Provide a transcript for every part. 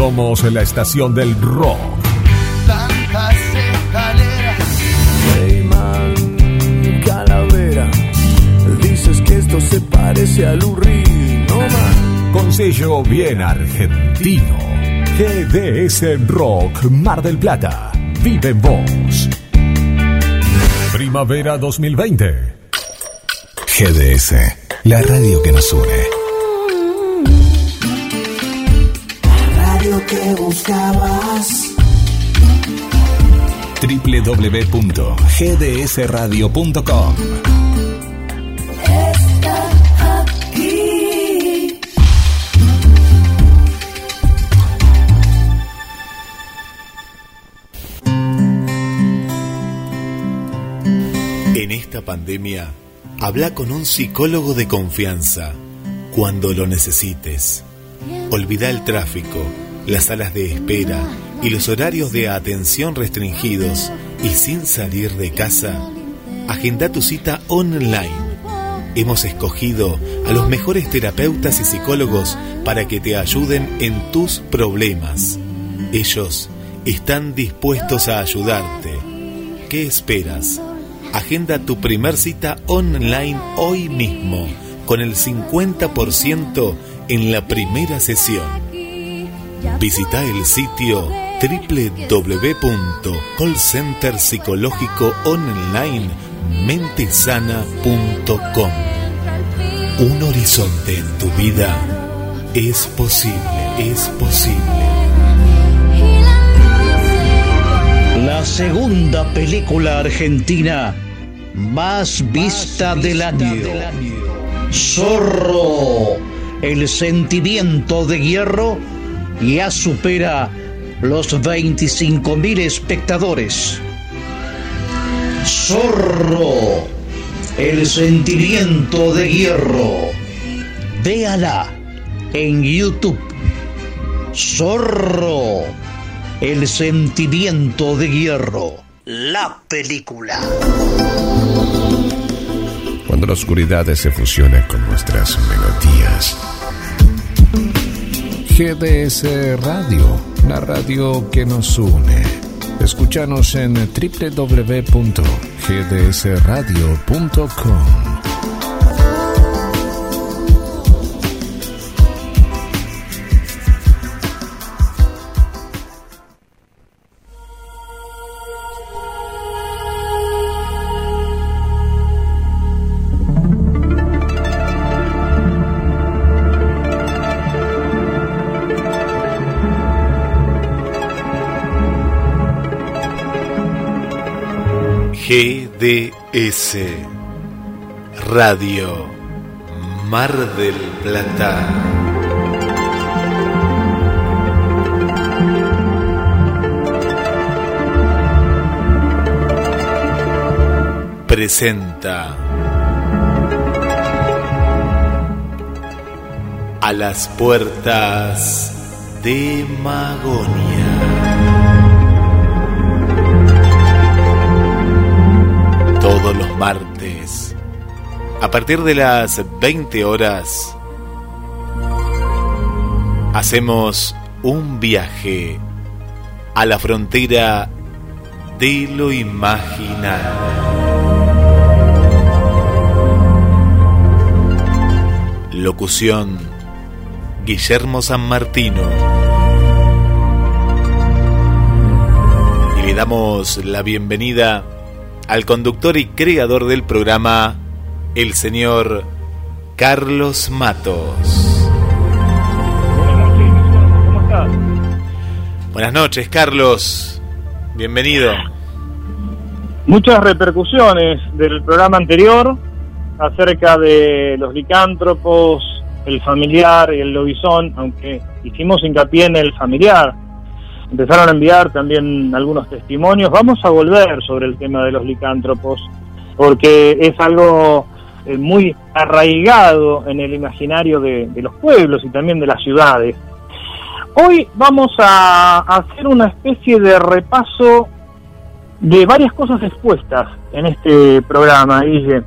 Somos la estación del rock. Tantas escaleras. Hey man, calavera. Dices que esto se parece al Urri, no man. Con sello bien argentino. GDS Rock Mar del Plata. Vive en vos. Primavera 2020. GDS, la radio que nos une. Que buscabas. www.gdsradio.com Está aquí. En esta pandemia, habla con un psicólogo de confianza cuando lo necesites. Olvida el tráfico, las salas de espera y los horarios de atención restringidos y sin salir de casa. Agenda tu cita online. Hemos escogido a los mejores terapeutas y psicólogos para que te ayuden en tus problemas. Ellos están dispuestos a ayudarte. ¿Qué esperas? Agenda tu primer cita online hoy mismo con el 50% en la primera sesión. Visita el sitio www.callcenterpsicológicoonline.mentesana.com. Un horizonte en tu vida es posible, es posible. La segunda película argentina más vista del año. Zorro, el sentimiento de hierro ya supera los 25.000 espectadores. Zorro, el sentimiento de hierro. Véala en YouTube. Zorro, el sentimiento de hierro. La película. Cuando la oscuridad se fusiona con nuestras melodías. GDS Radio, la radio que nos une. Escúchanos en www.gdsradio.com. GDS Radio Mar del Plata. Presenta a las puertas de Magonia. Martes, a partir de las 20 horas, hacemos un viaje a la frontera de lo imaginario. Locución Guillermo San Martino. Y le damos la bienvenida al conductor y creador del programa, el señor Carlos Matos. Buenas noches, ¿cómo estás? Buenas noches, Carlos. Bienvenido. Muchas repercusiones del programa anterior acerca de los licántropos, el familiar y el lobizón, aunque hicimos hincapié en el familiar. Empezaron a enviar también algunos testimonios. Vamos a volver sobre el tema de los licántropos, porque es algo eh, muy arraigado en el imaginario de, los pueblos y también de las ciudades. Hoy vamos a hacer una especie de repaso de varias cosas expuestas en este programa, Guille.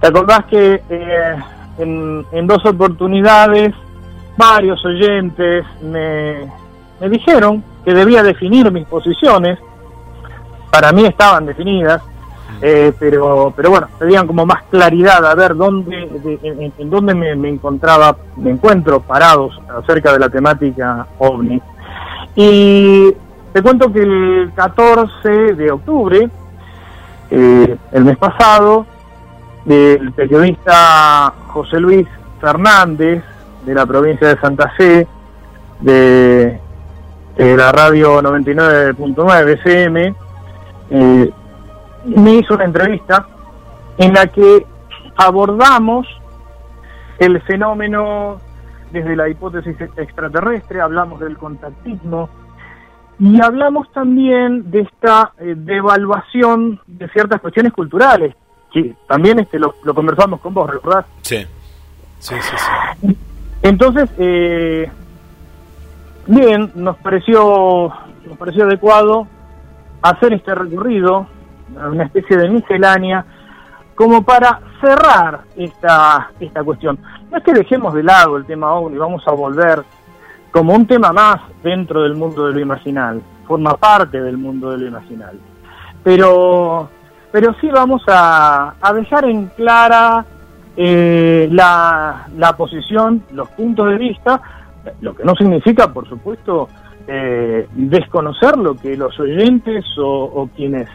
¿Te acordás que eh, en dos oportunidades varios oyentes me, me dijeron que debía definir mis posiciones, para mí estaban definidas, eh, pero pero bueno, pedían como más claridad a ver dónde en, dónde me, me, encontraba, me encuentro parados acerca de la temática ovni. Y te cuento que el 14 de octubre, eh, el mes pasado, el periodista José Luis Fernández, de la provincia de Santa Fe, de, la radio 99.9 FM, eh, me hizo una entrevista en la que abordamos el fenómeno desde la hipótesis extraterrestre, hablamos del contactismo y hablamos también de esta eh, devaluación de ciertas cuestiones culturales, que también este lo, conversamos con vos, ¿verdad? Sí, sí, sí. sí. Entonces, eh, bien, nos pareció, nos pareció adecuado hacer este recorrido, una especie de miscelánea, como para cerrar esta, esta cuestión. No es que dejemos de lado el tema OVNI, vamos a volver como un tema más dentro del mundo de lo imaginal, forma parte del mundo de lo imaginal. Pero, pero sí vamos a, a dejar en clara eh, la, la posición, los puntos de vista, lo que no significa, por supuesto, eh, desconocer lo que los oyentes o, quienes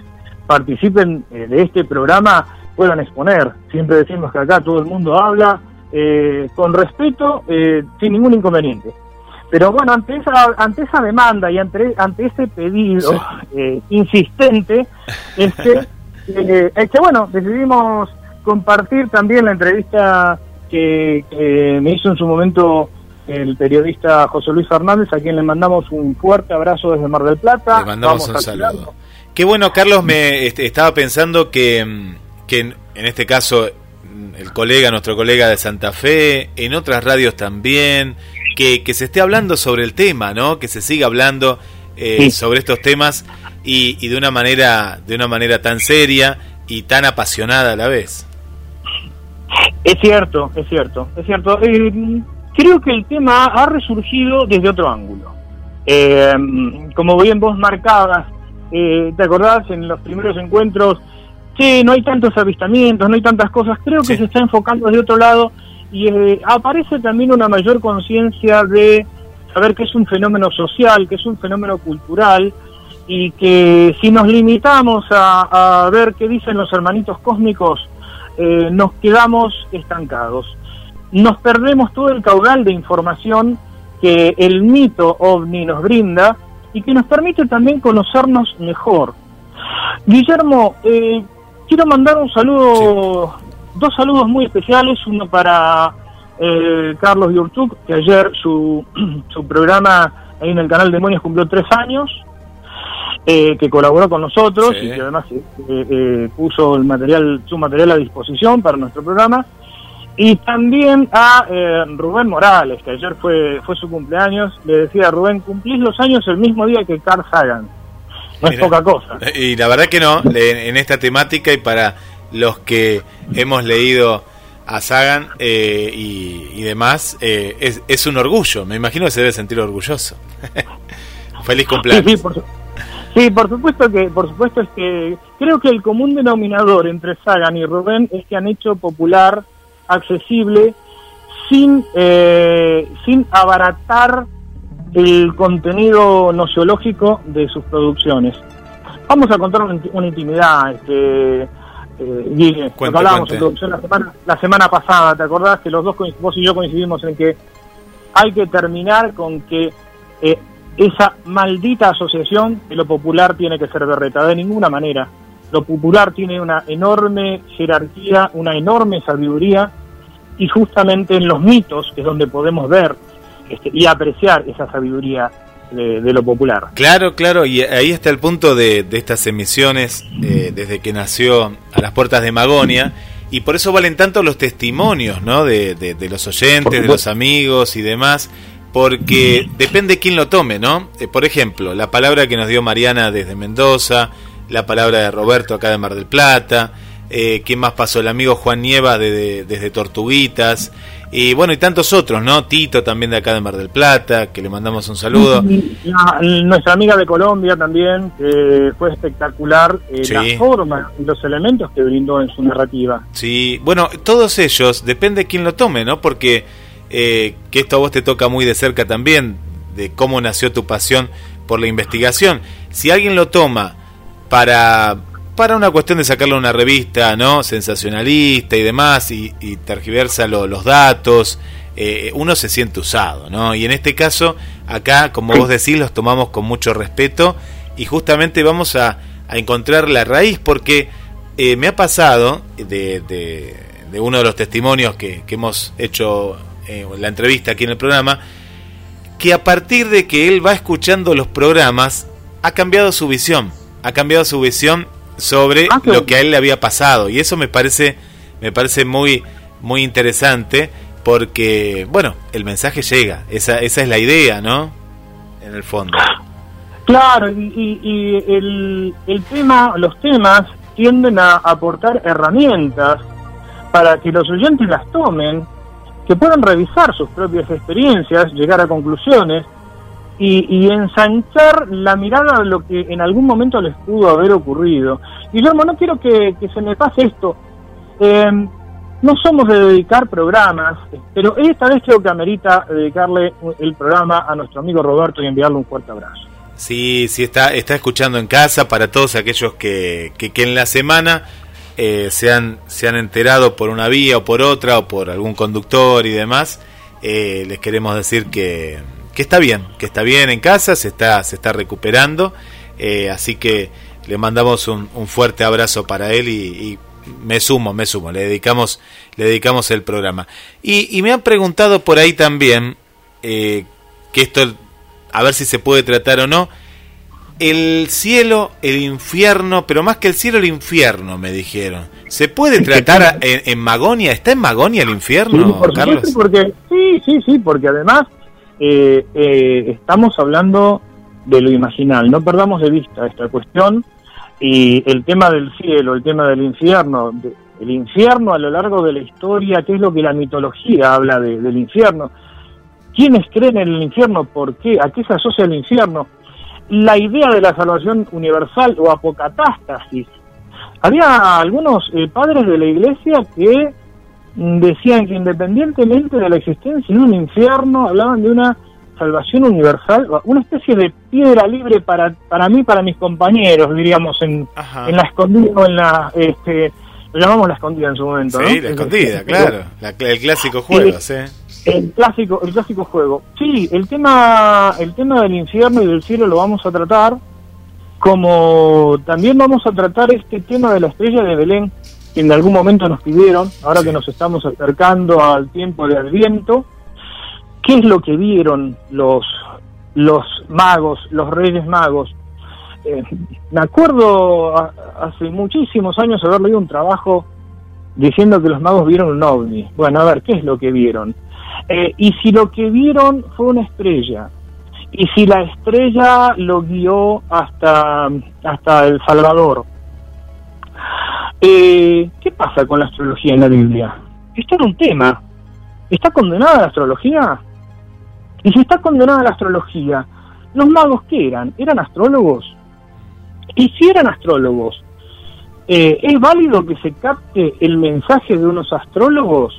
participen eh, de este programa puedan exponer. Siempre decimos que acá todo el mundo habla eh, con respeto, sin ningún inconveniente. Pero bueno, ante esa, ante esa demanda y ante, ante ese pedido insistente, este, este, bueno, decidimos compartir también la entrevista que, me hizo en su momento el periodista José Luis Fernández, a quien le mandamos un fuerte abrazo desde Mar del Plata. Le mandamos un saludo. Qué bueno, Carlos, me este, estaba pensando que, que en, este caso el colega, nuestro colega de Santa Fe, en otras radios también, que, que se esté hablando sobre el tema, ¿no? Que se siga hablando eh, sobre estos temas y, y, de una manera de una manera tan seria y tan apasionada a la vez. Es cierto, es cierto, es cierto. Eh, creo que el tema ha resurgido desde otro ángulo. Eh, como bien vos marcabas, eh, ¿te acordás en los primeros encuentros? Sí, no hay tantos avistamientos, no hay tantas cosas. Creo que se está enfocando desde otro lado y aparece también una mayor conciencia de saber que es un fenómeno social, que es un fenómeno cultural y que si nos limitamos a, a ver qué dicen los hermanitos cósmicos, eh, nos quedamos estancados. Nos perdemos todo el caudal de información que el mito ovni nos brinda y que nos permite también conocernos mejor. Guillermo, eh, quiero mandar un saludo, dos saludos muy especiales, uno para eh, Carlos Yurchuk, que ayer su, su programa ahí en el canal Demonios cumplió tres años, eh, que colaboró con nosotros y que además eh, eh, puso el material, su material a disposición para nuestro programa. Y también a Rubén Morales, que ayer fue, fue su cumpleaños. Le decía a Rubén, cumplís los años el mismo día que Carl Sagan. No es poca cosa. Y la verdad que no, en esta temática y para los que hemos leído a Sagan y, demás, es, es, un orgullo. Me imagino que se debe sentir orgulloso. Feliz cumpleaños. Sí, por supuesto que, por supuesto es que creo que el común denominador entre Sagan y Rubén es que han hecho popular, accesible, sin, eh, sin abaratar el contenido nociológico de sus producciones. Vamos a contar una, intimidad, este, eh, hablábamos en producción la semana, la semana pasada, ¿te acordás que los dos, vos y yo coincidimos en que hay que terminar con que eh, esa maldita asociación de lo popular tiene que ser berreta, de ninguna manera. Lo popular tiene una enorme jerarquía, una enorme sabiduría, y justamente en los mitos es donde podemos ver este, y apreciar esa sabiduría de, lo popular. Claro, claro, y ahí está el punto de, estas emisiones eh, desde que nació a las puertas de Magonia, y por eso valen tanto los testimonios ¿no? de, de los oyentes, de los amigos y demás porque depende quién lo tome, ¿no? Eh, por ejemplo, la palabra que nos dio Mariana desde Mendoza, la palabra de Roberto acá de Mar del Plata, Eh, ¿Quién más pasó? El amigo Juan Nieva desde Tortuguitas. Y bueno, y tantos otros, ¿no? Tito también de acá de Mar del Plata, que le mandamos un saludo. nuestra amiga de Colombia también, fue espectacular eh, la forma y los elementos que brindó en su narrativa. Sí, bueno, todos ellos, depende de quién lo tome, ¿no? Porque eh, que esto a vos te toca muy de cerca también, de cómo nació tu pasión por la investigación. Si alguien lo toma para para una cuestión de sacarle una revista, ¿no? Sensacionalista y demás, y, tergiversa los datos, eh, uno se siente usado, ¿no? Y en este caso, acá, como vos decís, los tomamos con mucho respeto y justamente vamos a, encontrar la raíz, porque eh, me ha pasado de, de, uno de los testimonios que, hemos hecho en eh, la entrevista aquí en el programa, que a partir de que él va escuchando los programas, ha cambiado su visión, ha cambiado su visión sobre ah, lo que a él le había pasado. Y eso me parece me parece muy muy interesante porque bueno el mensaje llega. Esa esa es la idea no en el fondo. Claro y, el, el tema los temas tienden a aportar herramientas para que los oyentes las tomen que puedan revisar sus propias experiencias llegar a conclusiones y, ensanchar la mirada de lo que en algún momento les pudo haber ocurrido. Guillermo, no quiero que, se me pase esto. Em, no somos de dedicar programas, pero esta vez creo que amerita dedicarle el programa a nuestro amigo Roberto y enviarle un fuerte abrazo. Sí, sí, está, está escuchando en casa para todos aquellos que, que, en la semana eh, se, han, se han enterado por una vía o por otra o por algún conductor y demás. Eh, les queremos decir que, que está bien, que está bien en casa, se está, se está recuperando, eh, así que le mandamos un, fuerte abrazo para él y, me sumo, me sumo, le dedicamos, le dedicamos el programa. Y, me han preguntado por ahí también, eh, que esto, a ver si se puede tratar o no, el cielo, el infierno, pero más que el cielo, el infierno, me dijeron. ¿Se puede tratar en, Magonia? ¿Está en Magonia el infierno, Carlos? Porque, sí, sí, sí, porque además eh, eh, estamos hablando de lo imaginal. No perdamos de vista esta cuestión y el tema del cielo, el tema del infierno, el infierno a lo largo de la historia, qué es lo que la mitología habla del infierno. ¿Quiénes creen en el infierno? ¿Por qué? ¿A qué se asocia el infierno? La idea de la salvación universal o apocatástasis. Había algunos eh, padres de la iglesia que decían que independientemente de la existencia de un infierno, hablaban de una salvación universal, una especie de piedra libre para, para mí, para mis compañeros, diríamos, en, en la escondida o en la... Este, lo llamamos la escondida en su momento, sí, la escondida, claro, el clásico juego, sí. El clásico, el clásico juego. Sí, el tema, el tema del infierno y del cielo lo vamos a tratar, como también vamos a tratar este tema de la estrella de Belén, que en algún momento nos pidieron, ahora que nos estamos acercando al tiempo de Adviento, ¿qué es lo que vieron los, los magos, los reyes magos? Eh, me acuerdo hace muchísimos años haber leído un trabajo diciendo que los magos vieron un ovni. Bueno, a ver, ¿qué es lo que vieron? Eh, y si lo que vieron fue una estrella, y si la estrella lo guió hasta, hasta El Salvador, eh, ¿Qué pasa con la astrología en la Biblia? Esto era un tema. ¿Está condenada la astrología? Y si está condenada la astrología, ¿los magos qué eran? ¿Eran astrólogos? Y si eran astrólogos, eh, ¿es válido que se capte el mensaje de unos astrólogos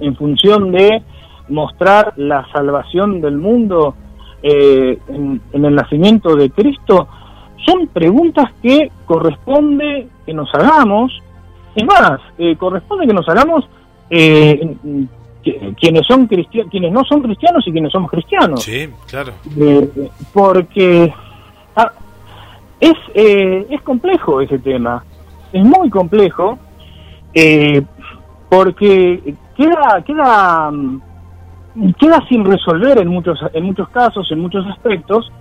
en función de mostrar la salvación del mundo eh, en, el nacimiento de Cristo? Son preguntas que corresponde que nos hagamos. Es más, eh, corresponde que nos hagamos eh, quienes son quienes no son cristianos y quienes somos cristianos. Sí, claro. Eh, porque ah, es es complejo ese tema, es muy complejo porque queda queda queda sin resolver en muchos en muchos casos, en muchos aspectos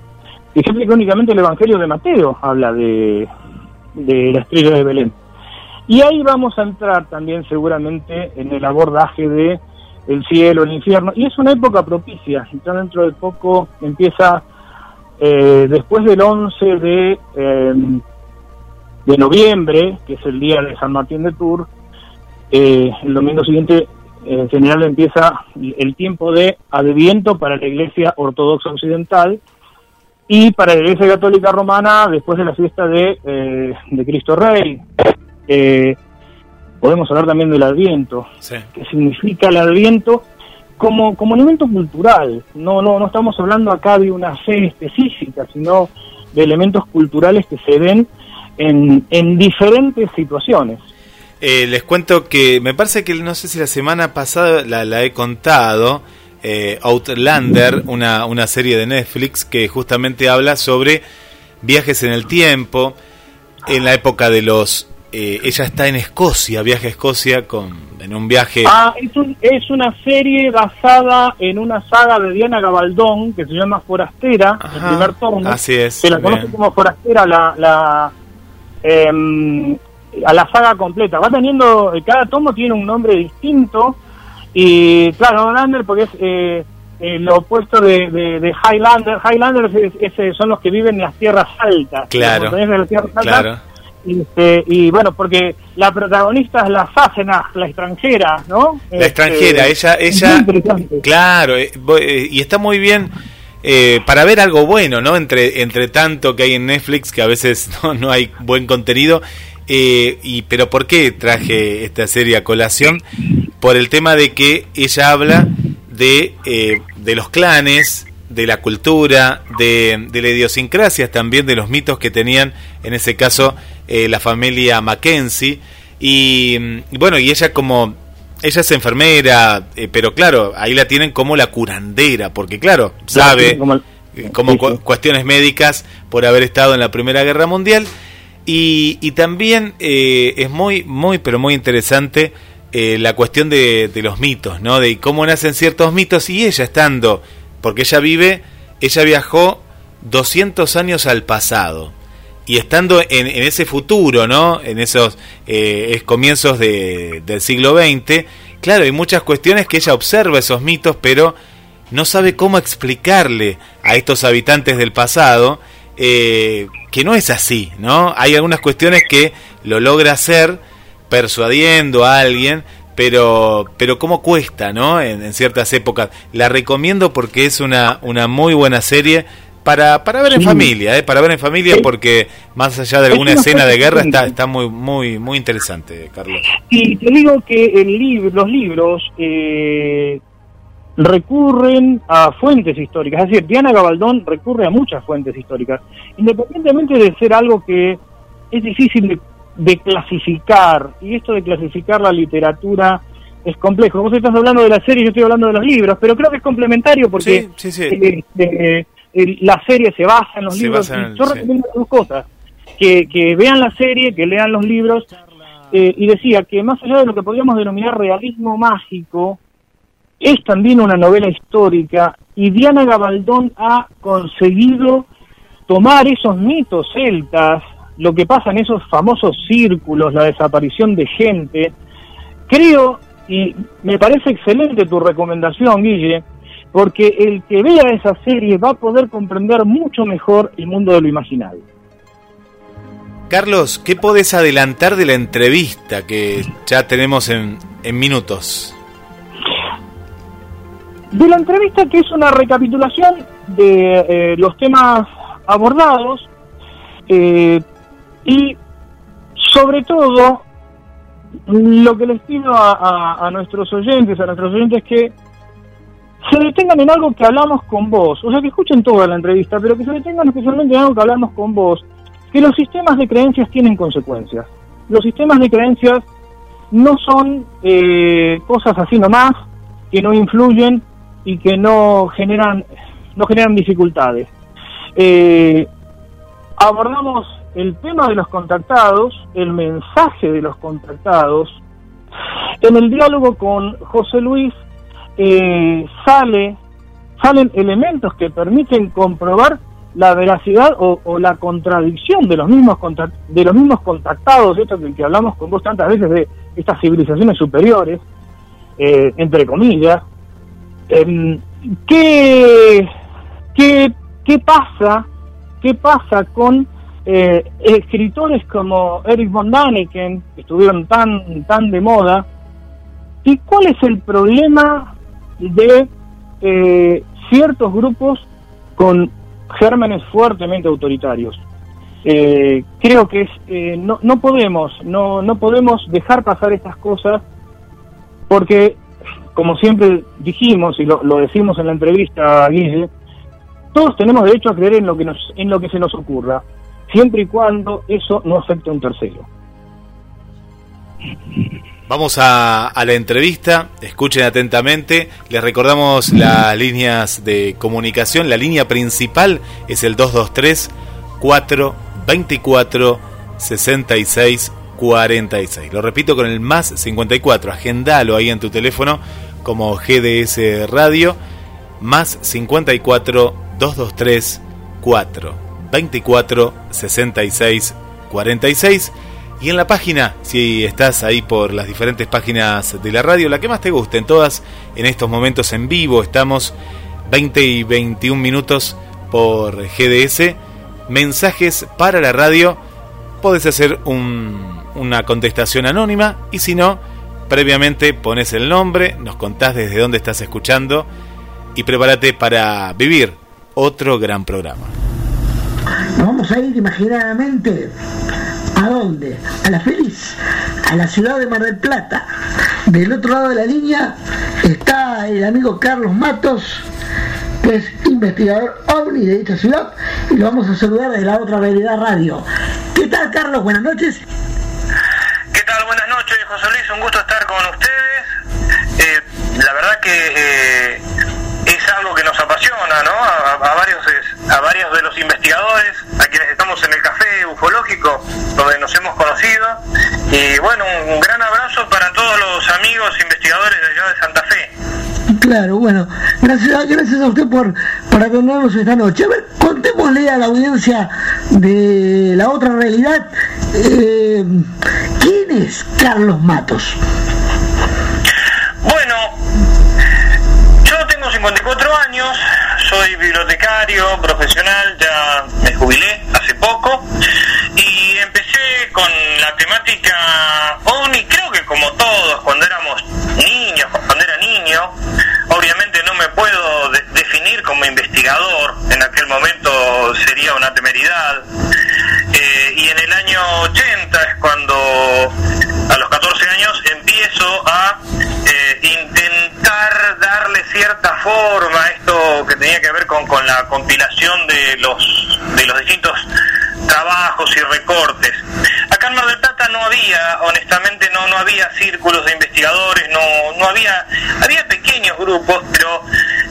Fíjate que únicamente el Evangelio de Mateo habla de, de la estrella de Belén. Y ahí vamos a entrar también seguramente en el abordaje de el cielo, el infierno. Y es una época propicia. Ya dentro de poco empieza, eh, después del 11 de, eh, de noviembre, que es el día de San Martín de Tours, eh, el domingo siguiente en general empieza el tiempo de Adviento para la Iglesia Ortodoxa Occidental y para la Iglesia Católica Romana después de la fiesta de, eh, de Cristo Rey. Eh, podemos hablar también del Adviento, que significa el Adviento como, como elemento cultural. No, no, no estamos hablando acá de una fe específica, sino de elementos culturales que se ven en, en diferentes situaciones. Eh, les cuento que me parece que no sé si la semana pasada la, he contado, eh, Outlander, una, una serie de Netflix que justamente habla sobre viajes en el tiempo, en la época de los... Eh, ella está en Escocia, viaja a Escocia con, en un viaje... Ah, es, es una serie basada en una saga de Diana Gabaldón que se llama Forastera, el primer tomo. Así es. Se la conoce como Forastera, la... la em, a la saga completa. Va teniendo, cada tomo tiene un nombre distinto y claro, Highlander porque es eh, eh, lo opuesto de, de, Highlander. Highlander es, son los que viven en las tierras altas. Claro. claro. Y, este, y, bueno, porque la protagonista es la Sassenach, la extranjera, ¿no? La extranjera, este, ella, ella, claro, eh, y está muy bien para ver algo bueno, ¿no? Entre, entre tanto que hay en Netflix, que a veces no, no hay buen contenido, eh, y, pero ¿por qué traje esta serie a colación? Por el tema de que ella habla de, eh, de los clanes, de la cultura, de, de, la idiosincrasia, también de los mitos que tenían, en ese caso, eh, la familia Mackenzie. Y, bueno, y ella como... Ella es enfermera, pero claro, ahí la tienen como la curandera, porque claro, sabe como, cuestiones médicas por haber estado en la Primera Guerra Mundial y, también eh, es muy, muy, pero muy interesante eh, la cuestión de, los mitos, ¿no? De cómo nacen ciertos mitos y ella estando, porque ella vive, ella viajó 200 años al pasado y estando en, ese futuro, ¿no? En esos eh, comienzos de, del siglo XX, claro, hay muchas cuestiones que ella observa esos mitos, pero no sabe cómo explicarle a estos habitantes del pasado eh, que no es así, ¿no? Hay algunas cuestiones que lo logra hacer persuadiendo a alguien, pero, pero cómo cuesta, ¿no? En, ciertas épocas. La recomiendo porque es una, una muy buena serie para, para ver en familia, ¿eh? Para ver en familia porque más allá de alguna escena de guerra está, está muy, muy, muy interesante, Carlos. Y te digo que el libro, los libros eh, recurren a fuentes históricas. Es decir, Diana Gabaldón recurre a muchas fuentes históricas, independientemente de ser algo que es difícil de, clasificar, y esto de clasificar la literatura es complejo. Vos estás hablando de la serie, yo estoy hablando de los libros, pero creo que es complementario porque eh, eh, la serie se basa en los libros. yo recomiendo dos cosas, que, que vean la serie, que lean los libros, eh, y decía que más allá de lo que podríamos denominar realismo mágico, es también una novela histórica y Diana Gabaldón ha conseguido tomar esos mitos celtas, lo que pasa en esos famosos círculos, la desaparición de gente. Creo, y me parece excelente tu recomendación, Guille, porque el que vea esa serie va a poder comprender mucho mejor el mundo de lo imaginario. Carlos, ¿qué podés adelantar de la entrevista que ya tenemos en, en minutos? de la entrevista que es una recapitulación de eh, los temas abordados eh, y sobre todo lo que les pido a, nuestros oyentes, a nuestros oyentes que se detengan en algo que hablamos con vos, o sea que escuchen toda la entrevista, pero que se detengan especialmente en algo que hablamos con vos, que los sistemas de creencias tienen consecuencias. Los sistemas de creencias no son eh, cosas así nomás, que no influyen y que no generan, no generan dificultades. Eh, abordamos el tema de los contactados, el mensaje de los contactados. En el diálogo con José Luis eh, sale, salen elementos que permiten comprobar la veracidad o, la contradicción de los mismos de los mismos contactados, esto que, que, hablamos con vos tantas veces de estas civilizaciones superiores, eh, entre comillas, Em, ¿qué, qué, qué pasa? ¿Qué pasa con eh, escritores como Eric von Daniken, estuvieron tan, tan de moda, ¿y cuál es el problema de eh, ciertos grupos con gérmenes fuertemente autoritarios? Eh, creo que es, no, no podemos no, no podemos dejar pasar estas cosas porque como siempre dijimos y lo, lo decimos en la entrevista Guille todos tenemos derecho a creer en lo que nos en lo que se nos ocurra siempre y cuando eso no afecte a un tercero. Vamos a, la entrevista, escuchen atentamente, les recordamos las líneas de comunicación, la línea principal es el 223 424 66 46. Lo repito con el más 54, agendalo ahí en tu teléfono como GDS Radio, más 54 223 4 24 66 46 y en la página, si estás ahí por las diferentes páginas de la radio, la que más te guste, en todas en estos momentos en vivo, estamos 20 y 21 minutos por GDS, mensajes para la radio, podés hacer un, una contestación anónima y si no, previamente pones el nombre, nos contás desde dónde estás escuchando y prepárate para vivir otro gran programa. Vamos a ir imaginadamente ¿A dónde? A la feliz, a la ciudad de Mar del Plata. Del otro lado de la línea está el amigo Carlos Matos, que es investigador OVNI de dicha ciudad, y lo vamos a saludar de la otra realidad radio. ¿Qué tal, Carlos? Buenas noches. ¿Qué tal? Buenas noches, José Luis. Un gusto estar con ustedes. Eh, la verdad que eh, es algo que nos apasiona, ¿no? A varios, a varios de los investigadores, a quienes estamos en el café ufológico, donde nos hemos conocido. Y bueno, un, gran abrazo para todos los amigos investigadores de allá de Santa Fe. Claro, bueno, gracias, gracias a usted por, por atendernos esta noche. A ver, contémosle a la audiencia de la otra realidad, eh, ¿quién es Carlos Matos? Bueno, yo tengo 54 años, soy bibliotecario profesional, ya me jubilé hace poco y empecé con la temática OVNI, creo que como todos, cuando éramos niños, cuando era niño, obviamente no me puedo de definir como investigador, en aquel momento sería una temeridad, eh, y en el año 80 es cuando a los 14 años empiezo a darle cierta forma a esto que tenía que ver con, con la compilación de los de los distintos trabajos y recortes. Acá en Mar del Plata no había, honestamente no, no había círculos de investigadores, no, no había, había pequeños grupos, pero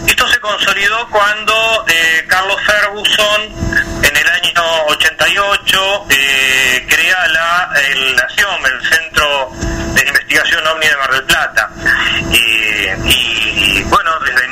esto se consolidó cuando eh, Carlos Ferguson en el año 88 eh, crea la, el NACIOM, el Centro de Investigación OVNI de Mar del Plata. Y, y, bueno, desde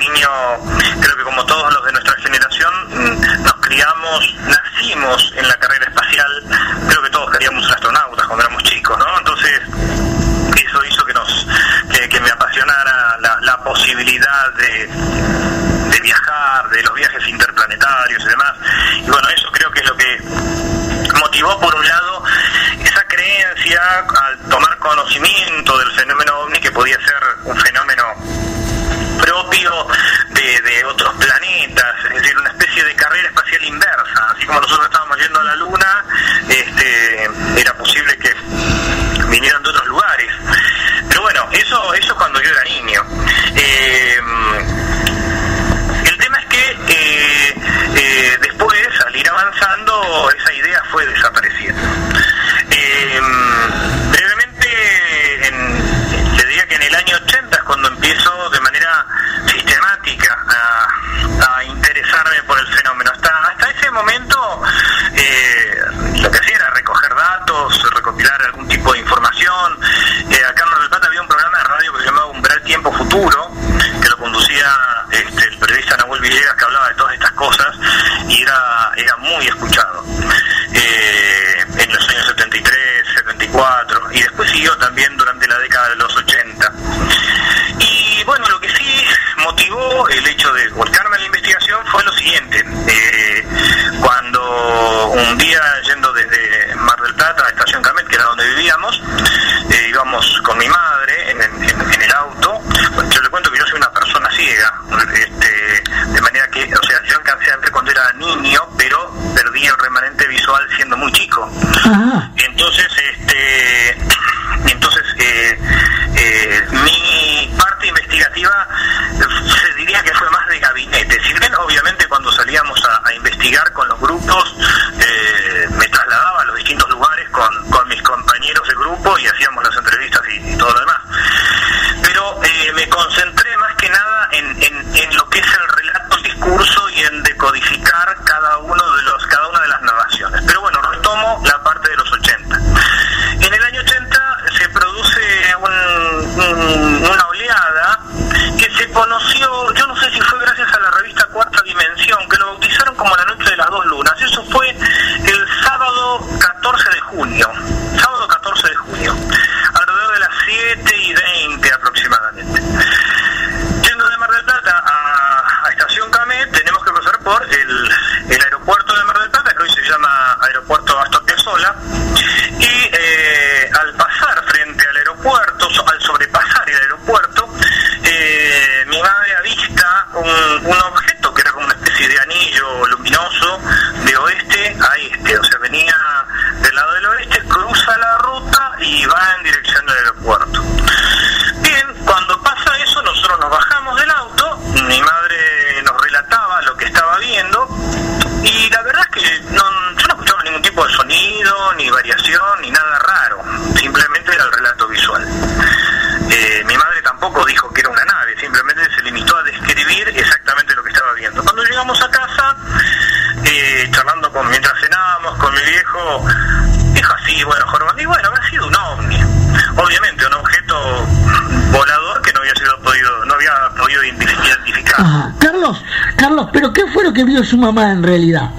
su mamá en realidad?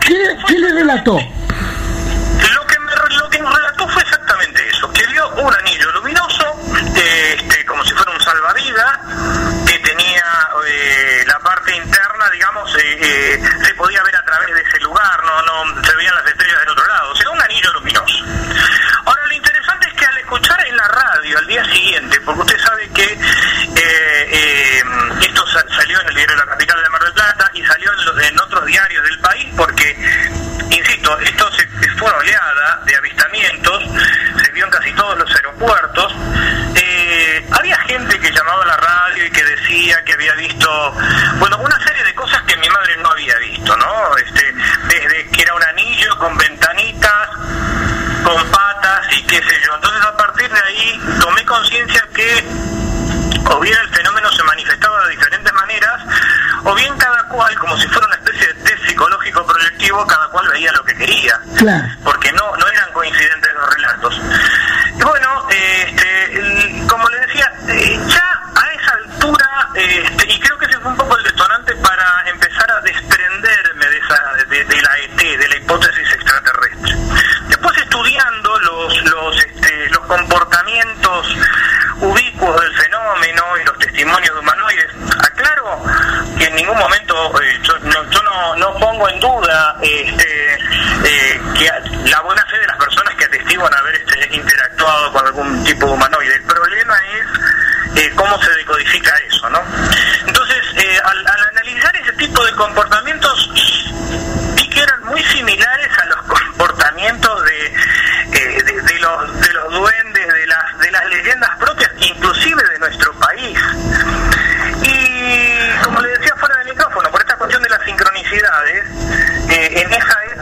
¿Qué, le relató?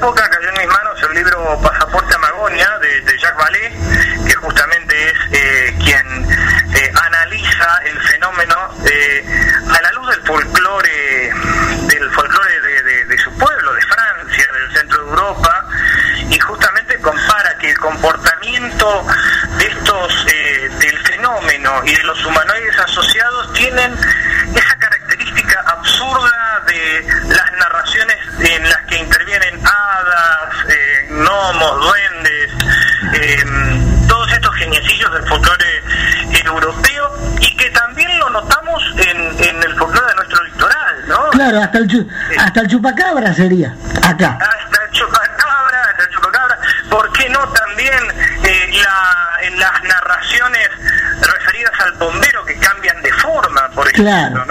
Okay. hasta el, hasta chupacabra sería, acá. Hasta el chupacabra, hasta el chupacabra. ¿Por qué no también eh, en las narraciones referidas al bombero que cambian de forma, por ejemplo? Claro.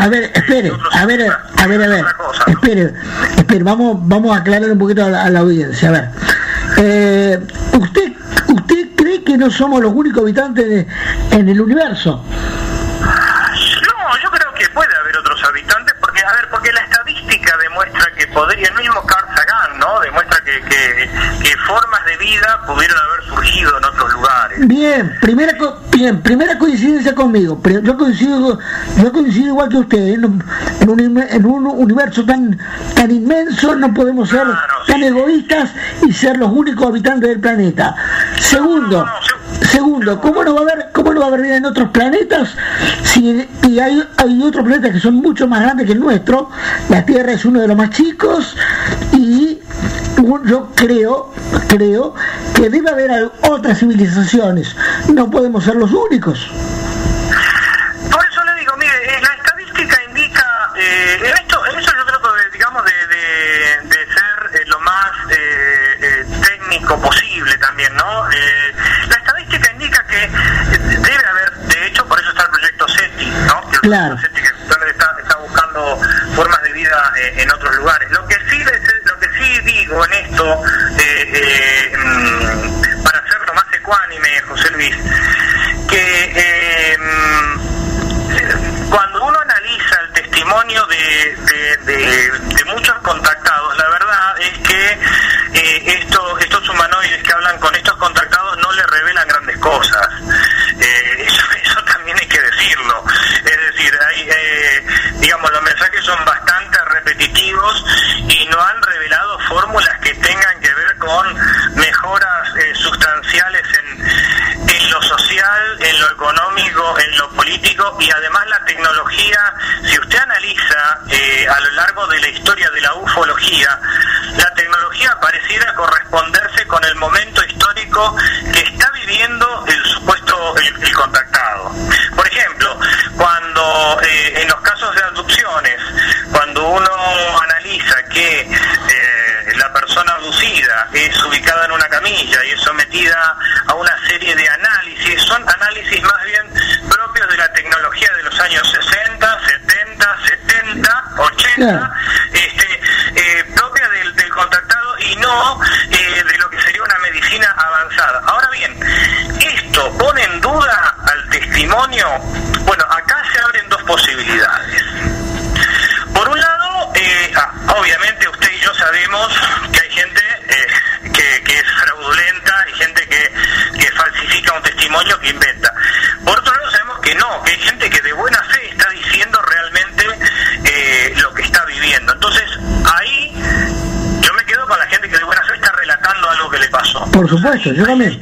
a ver, espere, a ver, a ver, a ver, espere, espere, vamos, vamos a aclarar un poquito a la, audiencia, a ver. Eh, ¿Usted usted cree que no somos los únicos habitantes en el universo? No, yo creo que puede haber otros habitantes, porque, a ver, porque la estadística demuestra que podría, el mismo Carl Sagan, ¿no? Demuestra que, que, que formas de vida pudieron haber surgido en otros lugares. Bien, primera cosa bien, primera coincidencia conmigo. Pero yo coincido, yo coincido igual que usted. En un, en universo tan tan inmenso no podemos ser tan egoístas y ser los únicos habitantes del planeta. Segundo, segundo, ¿cómo no va a haber cómo no va a haber vida en otros planetas si y hay hay otros planetas que son mucho más grandes que el nuestro? La Tierra es uno de los más chicos y yo creo, creo que debe haber otras civilizaciones. No podemos ser los únicos. Por eso le digo, mire, eh, la estadística indica, eh, en esto, en eso yo trato de, digamos, de, de- de ser eh, lo más eh, eh, técnico posible también, ¿no? Eh, la estadística indica que debe haber, de hecho, por eso está el proyecto SETI, ¿no? Que el Claro. SETI que está, está buscando formas de vida en otros lugares. Lo que sí, lo que sí digo en esto, ecuánime, José Luis, que eh, mm, cuando uno analiza el testimonio de muchos contactados, y además la tecnología, si usted analiza eh, a lo largo de la historia de la ufología, la tecnología pareciera corresponderse con el momento histórico que 80, Por supuesto, yo también.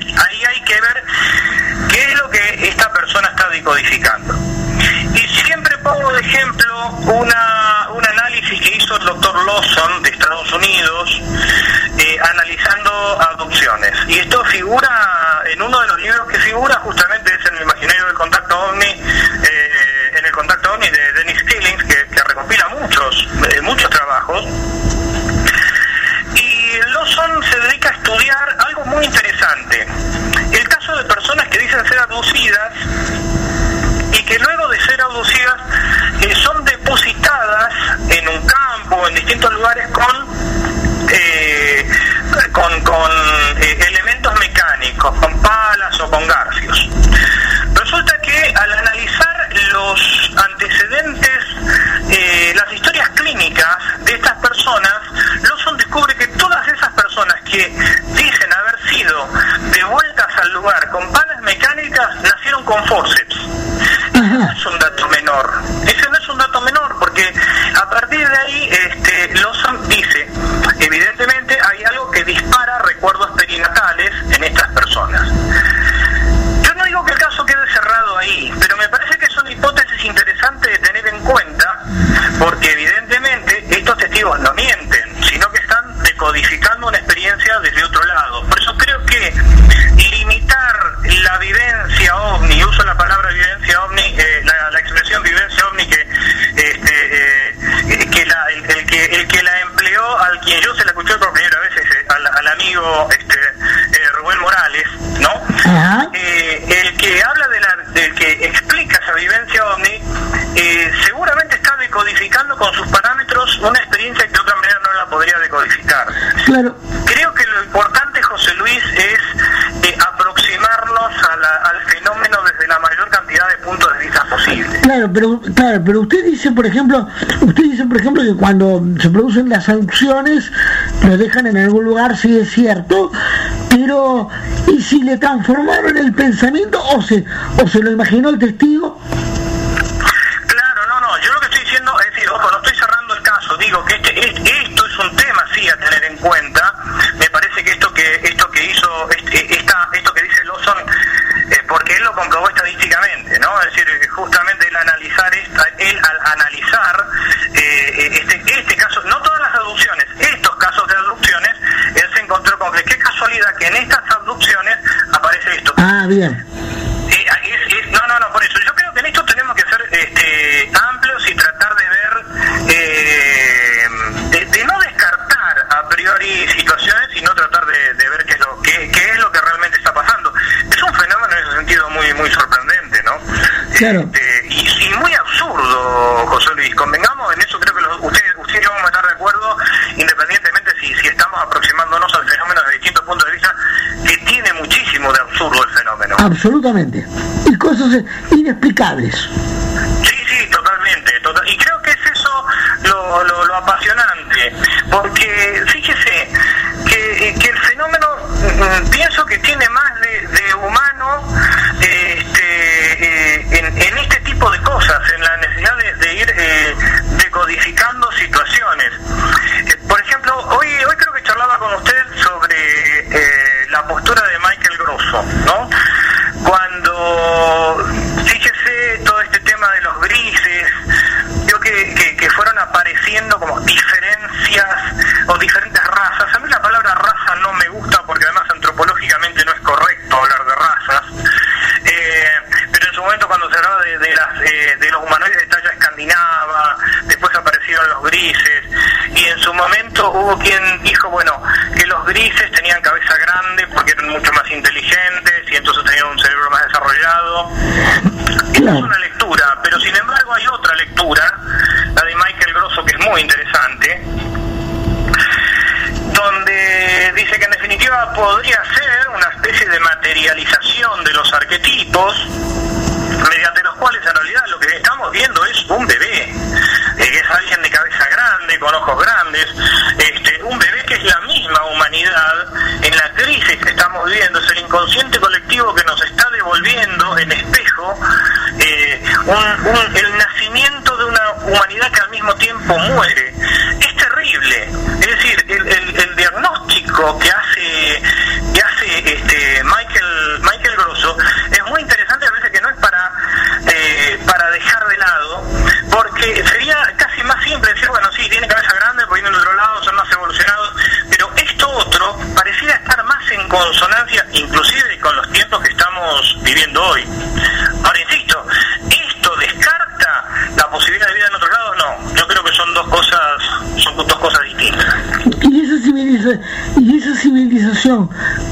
Evidentemente hay algo que dispara recuerdos Eh, el que habla de la, del que explica esa vivencia ovni, eh, seguramente está decodificando con sus parámetros una experiencia que de otra manera no la podría decodificar. Claro. Creo que lo importante, José Luis, es eh, aproximarnos a la, al fenómeno desde la mayor cantidad de puntos de vista posible. Claro, pero claro, pero usted dice, por ejemplo, usted dice, por ejemplo, que cuando se producen las erupciones lo dejan en algún lugar, sí es cierto, si le transformaron el pensamiento o se, o se lo imaginó el testigo absolutamente. Y cosas inexplicables. hubo quien dijo, bueno, que los grises tenían cabeza grande porque eran mucho más inteligentes y entonces tenían un cerebro más desarrollado. Esa es una lectura, pero sin embargo hay otra lectura, la de Michael Grosso, que es muy interesante, donde dice que en definitiva podría ser una especie de materialización de los arquetipos un, el nacimiento de una humanidad que al mismo tiempo muere.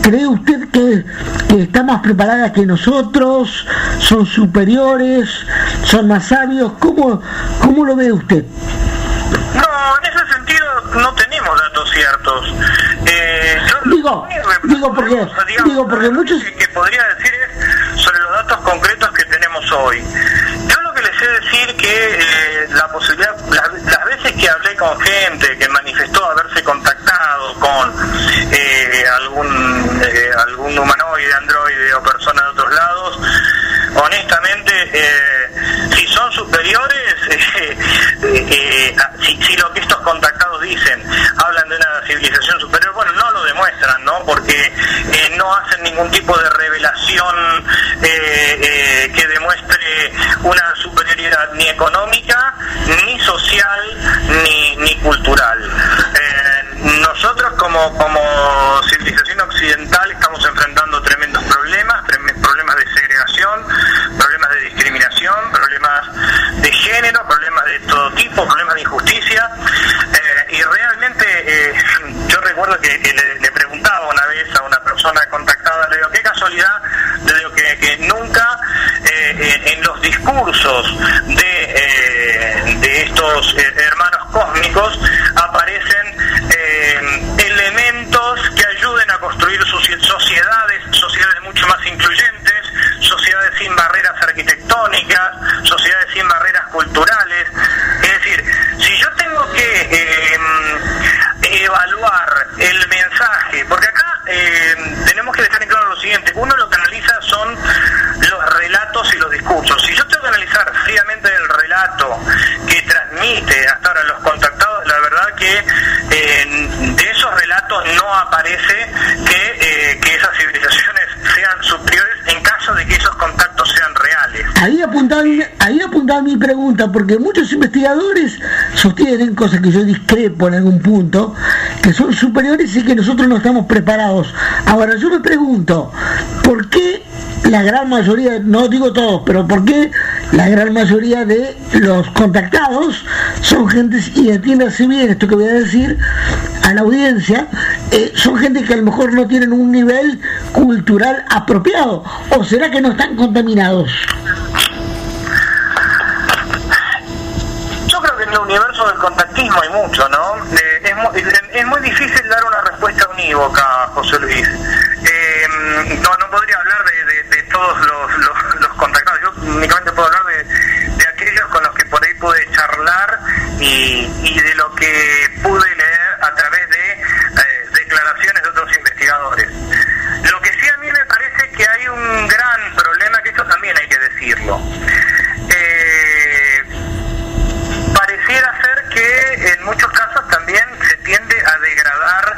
¿Cree usted que, que está más preparada que nosotros? ¿Son superiores? ¿Son más sabios? ¿Cómo, cómo lo ve usted? No, en ese sentido no tenemos datos ciertos. Eh, digo, digo, porque, digamos, digo porque muchos... que podría decir es sobre los datos concretos que tenemos hoy. Yo lo que les sé decir que eh, la posibilidad, las, veces que hablé con gente que manejó no hacen ningún tipo de revelación eh, pregunta, porque muchos investigadores sostienen, cosas que yo discrepo en algún punto, que son superiores y que nosotros no estamos preparados. Ahora, yo me pregunto, ¿por qué la gran mayoría, no digo todos, pero por qué la gran mayoría de los contactados son gentes, y entiéndase bien esto que voy a decir a la audiencia, eh, son gente que a lo mejor no tienen un nivel cultural apropiado, o será que no están contaminados? Yo creo que en el universo del contactismo hay mucho, ¿no? Eh, es, mu- es- es muy difícil dar una respuesta unívoca, José Luis. Eh, no, no podría hablar de, todos los, los- los contactados. Yo únicamente puedo hablar de, aquellos con los que por ahí pude charlar y, y de lo que pude leer a través de eh, declaraciones de otros investigadores. Lo que sí a mí me parece que hay un gran problema, que esto también hay que decirlo. Eh, pareciera ser que en muchos casos también se tiende a degradar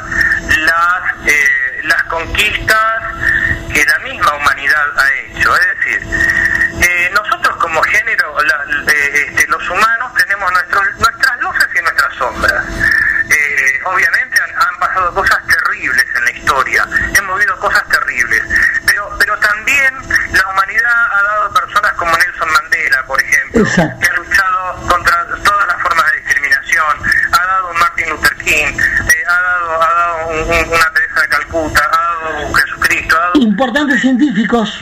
las eh, las conquistas que la misma humanidad ha hecho es decir eh, nosotros como género la- eh, este, los humanos tenemos nuestros nuestras luces y nuestras sombras Eh, obviamente han, han pasado cosas terribles en la historia hemos vivido cosas terribles pero pero también la humanidad ha dado personas como Nelson Mandela por ejemplo Exacto. que ha luchado contra todas las formas de discriminación, ha dado un Eh, ha dado, ha dado un- un- una Teresa de Calcuta, ha dado un Jesucristo, ha dado, Importantes científicos.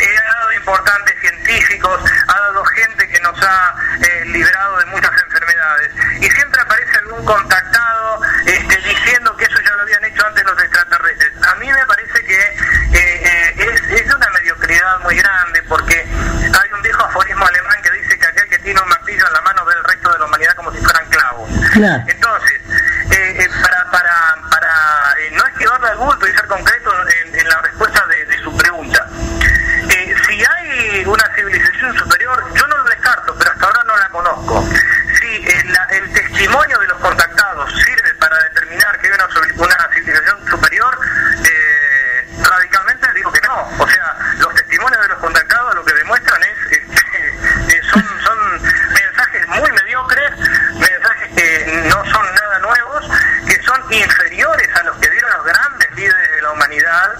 eh, ha dado importantes científicos, ha dado gente que nos ha eh, librado de muchas enfermedades. Y siempre aparece algún contactado este, diciendo que eso ya lo habían hecho antes los extraterrestres. A mí me parece que eh, eh, es, es una mediocridad muy grande porque hay un viejo aforismo alemán que dice que aquel que tiene un martillo en la mano ve el resto de la humanidad como si fueran clavos. Claro. Entonces, eh, eh, para, para, para eh, no esquivarle al bulto y ser concreto en, la respuesta de, su pregunta, si hay una civilización superior, yo no lo descarto, pero hasta ahora no la conozco. Si el testimonio de los contactados sirve para determinar que hay una, sobre- una civilización superior, eh, radicalmente digo que no. O sea, los testimonios de los contactados lo que demuestran es este, eh, son, son mensajes muy mediocres, mensajes que no son nada nuevos, que son inferiores a los que dieron los grandes líderes de la humanidad,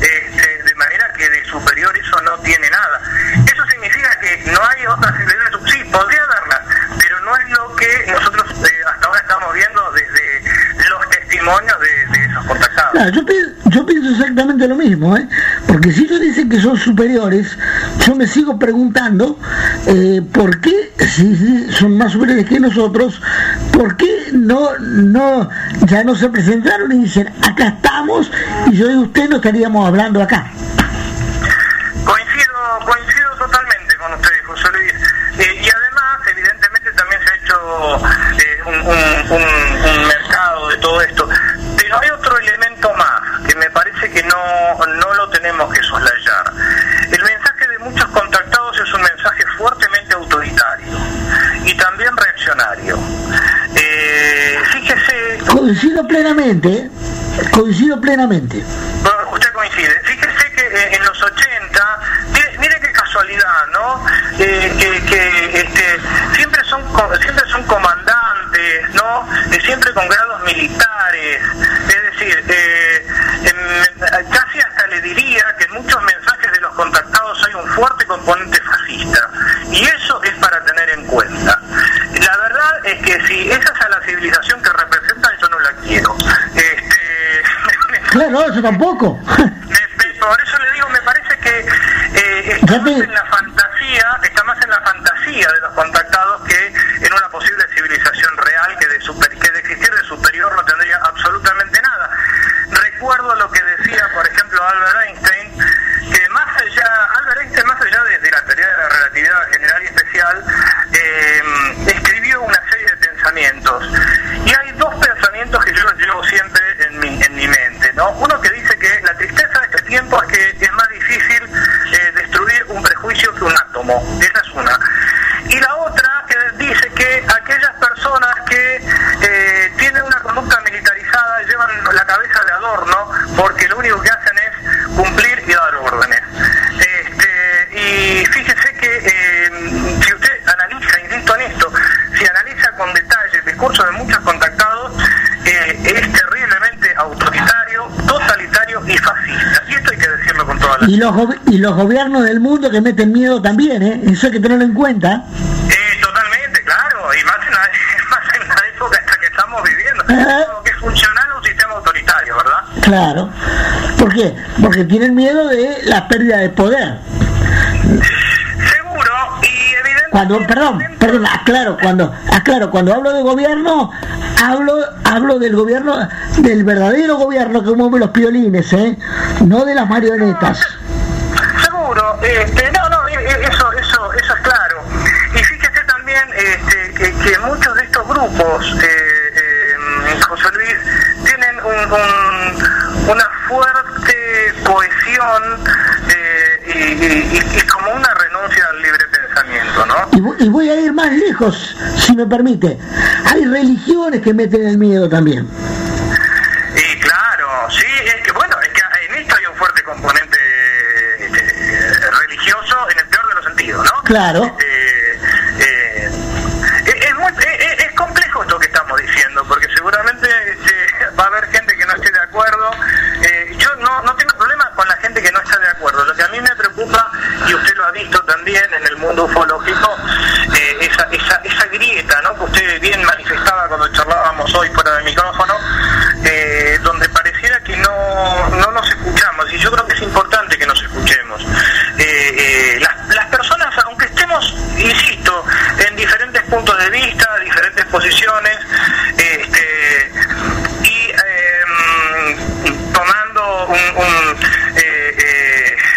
este, de manera que de superior eso no tiene nada. Eso significa que no hay otra civilización, sí, podría darla, pero no es lo que nosotros eh, hasta ahora estamos viendo desde los testimonios de, de esos contactados. Claro, yo, pi- yo pienso lo mismo, ¿eh? porque si ellos dicen que son superiores, yo me sigo preguntando eh, por qué, si son más superiores que nosotros, por qué no, no, ya no se presentaron y dicen, acá estamos, y yo y usted no estaríamos hablando acá. Plenamente, coincido plenamente. bueno, usted coincide. Fíjese que eh, en los 80, mire, mire qué casualidad, ¿no? Eh, que que, este, siempre son co- siempre son comandantes, ¿no? Eh, siempre con grados militares. Es decir, eh, em, casi hasta le diría que en muchos mensajes de los contactados hay un fuerte componente fascista. Y eso es para tener en cuenta. La verdad es que si esa es a la civilización que representan, yo no la quiero. Este, Claro, eso tampoco. Me- me- por eso le digo, me parece que eh, te- en la fantasía, está más en la fantasía de los contactados que en una posible civilización real que de super, que de existir de superior no tendría absolutamente nada. Recuerdo lo que decía, por ejemplo, Albert Einstein, que más allá, Albert Einstein más allá de, de la teoría de la relatividad general y especial, eh, escribió una serie de pensamientos. Y hay dos pensamientos que yo los llevo siempre en mi, en mi mente, ¿no? Uno que dice que la tristeza de este tiempo es que es más difícil eh, destruir un prejuicio que un átomo. Esa es una. Y los, y los gobiernos del mundo que meten miedo también, ¿eh? Eso hay que tenerlo en cuenta. Eh, totalmente, claro, y más en la, más en la época esta que estamos viviendo. que es funcional un sistema autoritario, ¿verdad? Claro. ¿Por qué? Porque tienen miedo de la pérdida de poder. Seguro, y evidentemente... Cuando, perdón, perdón, aclaro, cuando, aclaro, cuando hablo de gobierno, hablo, hablo del gobierno, del verdadero gobierno que mueve los piolines, ¿eh? No de las marionetas. Este, no, no, eso, eso, eso es claro. Y fíjese también este, que, muchos de estos grupos, eh, eh, José Luis, tienen un, un, una fuerte cohesión eh, y, y, como una renuncia al libre pensamiento, ¿no? Y voy a ir más lejos, si me permite. Hay religiones que meten el miedo también. Y claro, sí, es que bueno, es que en esto hay un fuerte componente este, religioso en el peor de los sentidos, ¿no? Claro. Eh, eh, es, muy, es, es, complejo esto que estamos diciendo, porque seguramente este, va a haber gente que no esté de acuerdo. Eh, yo no, tengo problema con la gente que no está de acuerdo. Lo que a mí me preocupa, y usted lo ha visto también en el mundo ufológico, esa, esa, esa grieta ¿no? que usted bien manifestaba cuando charlábamos hoy fuera del micrófono, eh, donde pareciera que no, no nos escuchamos, y yo creo que es importante que nos escuchemos. Eh, eh, las, insisto, en diferentes puntos de vista, diferentes posiciones, este, y tomando un, un,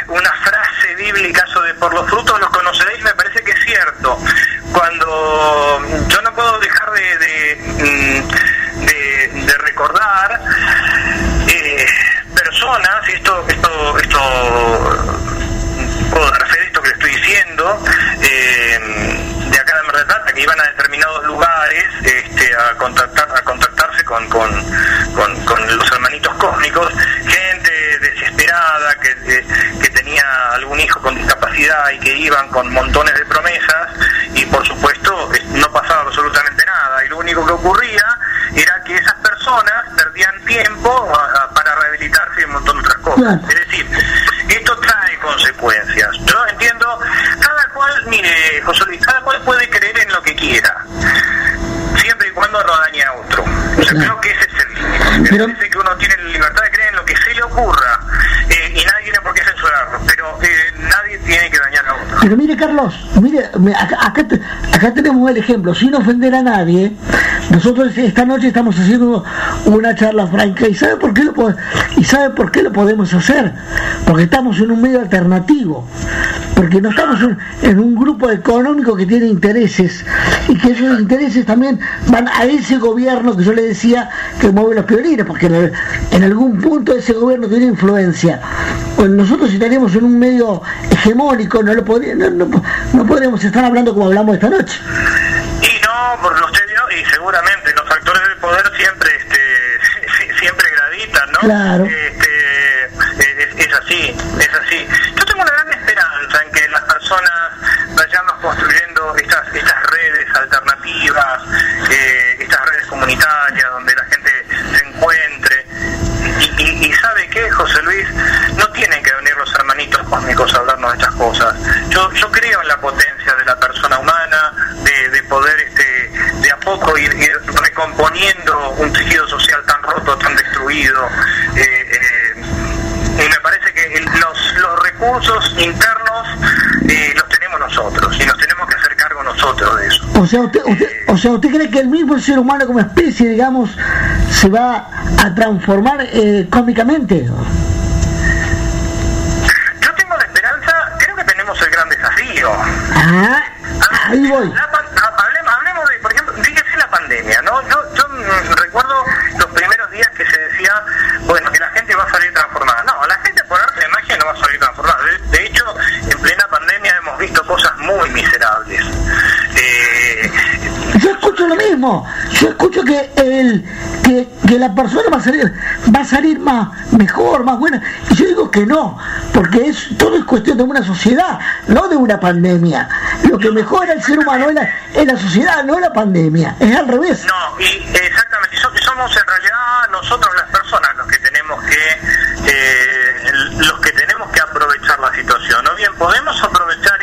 una frase bíblica sobre por los frutos los conoceréis, me parece que es cierto. Cuando yo no puedo dejar de, de, de, de recordar eh, personas, y esto, esto, esto puedo dar eh, de acá de Mar que iban a determinados lugares este, a contactar, a contactarse con, con, con, con los hermanitos cósmicos, gente desesperada que, eh, que tenía algún hijo con discapacidad y que iban con montones de promesas y por supuesto no pasaba absolutamente nada y lo único que ocurría era que esas personas perdían tiempo a, a, para rehabilitarse y un montón de otras cosas. Es decir, esto trae consecuencias. Yo entiendo, cada cual, mire, José Luis, cada cual puede creer en lo que quiera, siempre y cuando no dañe a otro. Yo creo que ese es el Me parece que uno tiene libertad de creer en lo que se le ocurra eh, y nadie tiene por qué censurarlo, pero eh, nadie tiene que dañar a otro. Pero mire, Carlos, mire, acá, acá, acá tenemos el ejemplo, sin ofender a nadie, nosotros esta noche estamos haciendo una charla franca y sabe por qué lo y sabe por qué lo podemos hacer porque estamos en un medio alternativo porque no estamos en, en un grupo económico que tiene intereses y que esos intereses también van a ese gobierno que yo le decía que mueve los piolines porque en, en algún punto ese gobierno tiene influencia. Nosotros si estaríamos en un medio hegemónico no lo podría, no, no, no podríamos estar hablando como hablamos esta noche. Y no por los y seguramente los factores del poder siempre este siempre gravitan no claro. este, es, es, así es así. Yo tengo una gran esperanza en que las personas vayamos construyendo estas estas redes alternativas eh, estas redes comunitarias donde la gente y, sabe qué José Luis no tienen que venir los hermanitos cósmicos a hablarnos de estas cosas yo yo creo en la potencia de la persona humana de, de poder este de a poco ir, recomponiendo un tejido social tan roto, tan destruido. Eh, eh, y me parece que los, los, recursos internos eh, nosotros y nos tenemos que hacer cargo nosotros de eso. O sea, usted, usted, o sea, ¿usted cree que el mismo ser humano como especie, digamos, se va a transformar cómicamente? Yo tengo la esperanza, creo que tenemos el gran desafío. Ah, ahí voy. La, hablemos, hablemos de, por ejemplo, fíjese la pandemia, ¿no? Yo, yo recuerdo los primeros días que se decía, bueno, que la gente va a salir transformada. No, la gente por arte de magia no va a salir transformada. De, de hecho, en plena pandemia hemos visto cosas muy miserables. Eh, yo escucho lo mismo. Yo escucho que el que, que, la persona va a salir va a salir más mejor, más buena. Y yo digo que no, porque es todo es cuestión de una sociedad, no de una pandemia. Lo que mejora el ser humano es la, es la sociedad, no la pandemia. Es al revés. No, y exactamente. Somos en realidad nosotros las personas los que tenemos que eh, los que tenemos que aprovechar aprovechar la situación, o bien podemos aprovechar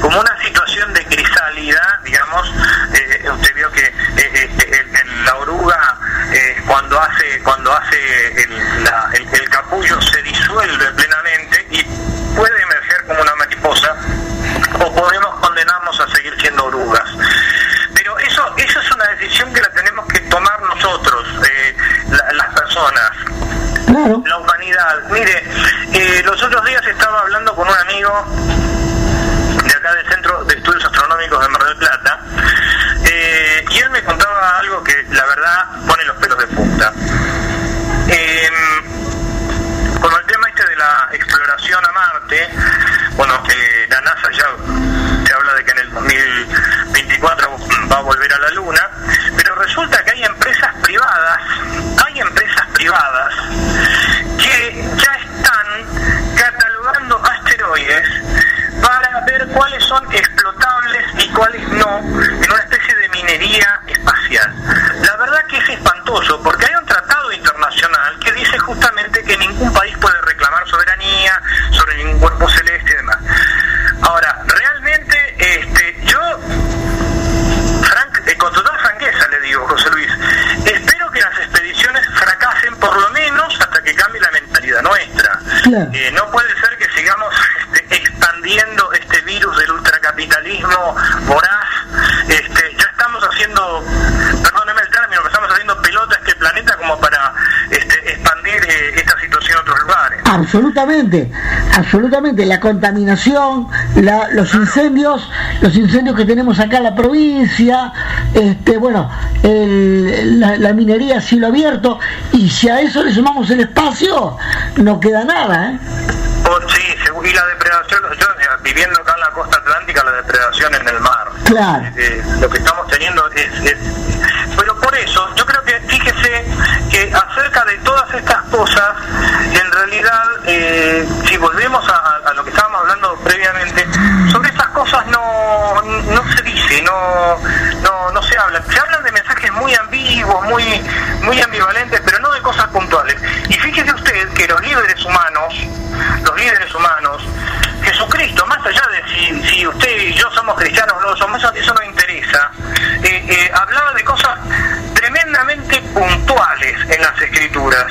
como una situación de crisálida, digamos, eh, usted vio que eh, en la oruga cuando hace cuando hace el, la, el capullo se disuelve plenamente y puede emerger como una mariposa o podemos condenarnos a seguir siendo orugas. Pero eso, eso es una decisión que la tenemos que tomar nosotros, eh, las personas, la humanidad. Mire, eh, los otros días estaba hablando con un amigo del Centro de Estudios Astronómicos de Mar del Plata, eh, y él me contaba algo que la verdad pone los pelos de punta. Em, con el tema este de la exploración a Marte, bueno, la NASA ya se habla de que en el 2024 va a volver a la Luna, pero resulta que hay empresas privadas, hay empresas privadas que ya están catalogando asteroides para ver cuáles son explotables y cuáles no en una especie de minería espacial. La verdad que es espantoso porque hay un tratado internacional que dice justamente que ningún país puede reclamar soberanía sobre ningún cuerpo celeste y demás. Ahora, realmente, este, yo, Frank, eh, con total franqueza le digo, José Luis, espero que las expediciones fracasen por lo menos hasta que cambie la mentalidad nuestra. Eh, no puede ser que sigamos este, expandiendo este virus del ultracapitalismo voraz. Este, ya estamos haciendo, perdóneme el término, que estamos haciendo pelota a este planeta como para este, expandir eh, esta situación a otros lugares. Absolutamente, absolutamente. La contaminación, los incendios, los incendios que tenemos acá en la provincia, este, bueno, la, minería a cielo abierto, y si a eso le sumamos el espacio, no queda nada. ¿eh? Oh, sí, y la depredación, yo eh, viviendo acá en la costa atlántica, la depredación en el mar. Claro. Eh, lo que estamos teniendo es, Pero por eso, yo creo que, fíjese que acerca de todas estas cosas, si volvemos a, lo que estábamos hablando previamente, sobre estas cosas no, no se dice, no, no, no se habla. Se hablan de mensajes muy ambiguos, muy, muy ambivalentes, pero no de cosas puntuales. Y fíjese usted que los líderes humanos, los líderes humanos, Jesucristo, más allá de si, si usted y yo somos cristianos o no somos, eso, no interesa, eh, eh, hablaba de cosas tremendamente puntuales en las escrituras.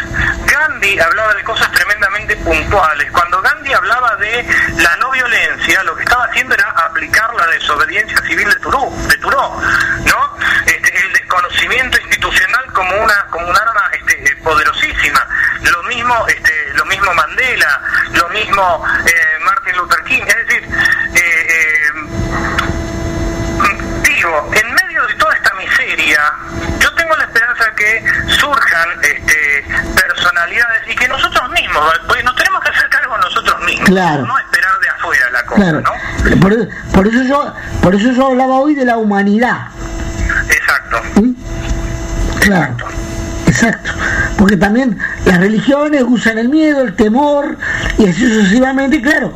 Gandhi hablaba de cosas tremendamente puntuales. Cuando Gandhi hablaba de la no violencia, lo que estaba haciendo era aplicar la desobediencia civil de Turó, de Turó ¿no? Este, el desconocimiento institucional como una como un arma este, poderosísima. Lo mismo este, lo mismo Mandela, lo mismo eh, Martin Luther King. Es decir, eh, eh, digo, en medio de toda esta miseria, yo tengo la esperanza que surjan este, personalidades y que nosotros mismos, pues nos tenemos que hacer cargo nosotros mismos, no esperar de afuera la cosa, ¿no? Por, eso yo, por eso yo hablaba hoy de la humanidad. Exacto. Claro. Exacto. Porque también las religiones usan el miedo, el temor, y así sucesivamente, claro.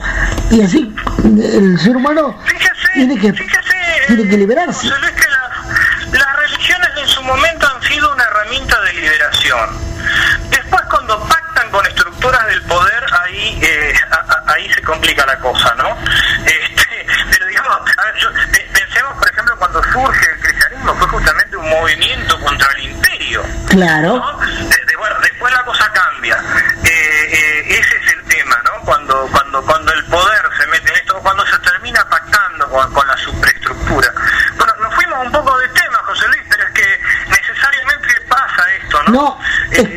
Y así el ser humano tiene, que, tiene que liberarse. que las religiones en su momento han sido una herramienta de liberación. Después cuando pactan con estructuras del poder, ahí eh, ahí se complica la cosa, ¿no? Este, pero digamos, pensemos por ejemplo cuando surge el cristianismo, fue justamente un movimiento contra el imperio. Claro.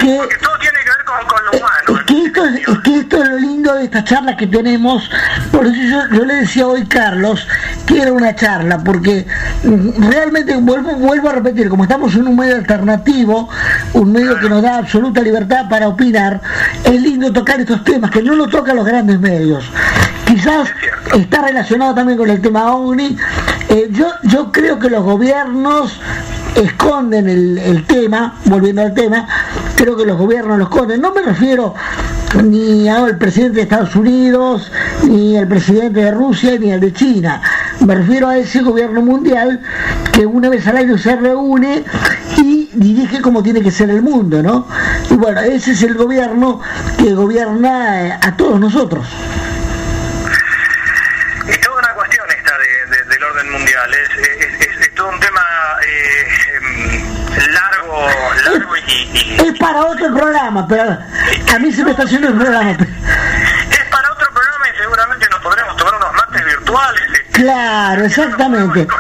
Que... Porque todo tiene que ver con, lo humano. Es que, esto es, que esto es lo lindo de esta charla que tenemos. Por eso yo, yo le decía hoy, Carlos, que era una charla, porque mm, realmente vuelvo, vuelvo a repetir, como estamos en un medio alternativo, un medio que nos da absoluta libertad para opinar, es lindo tocar estos temas, que no lo tocan los grandes medios. Quizás está relacionado también con el tema OVNI. Eh, yo, yo creo que los gobiernos esconden el, tema, volviendo al tema, creo que los gobiernos lo esconden. No me refiero ni al presidente de Estados Unidos, ni al presidente de Rusia, ni al de China. Me refiero a ese gobierno mundial que una vez al año se reúne y dirige como tiene que ser el mundo, ¿no? Y bueno, ese es el gobierno que gobierna eh, a todos nosotros. orden mundial. Es, todo un tema eh, em, largo, largo y, Es para otro programa, pero a mí se me está haciendo el programa. Es para otro programa y seguramente nos podremos tomar unos mates virtuales. Este, claro, exactamente. pero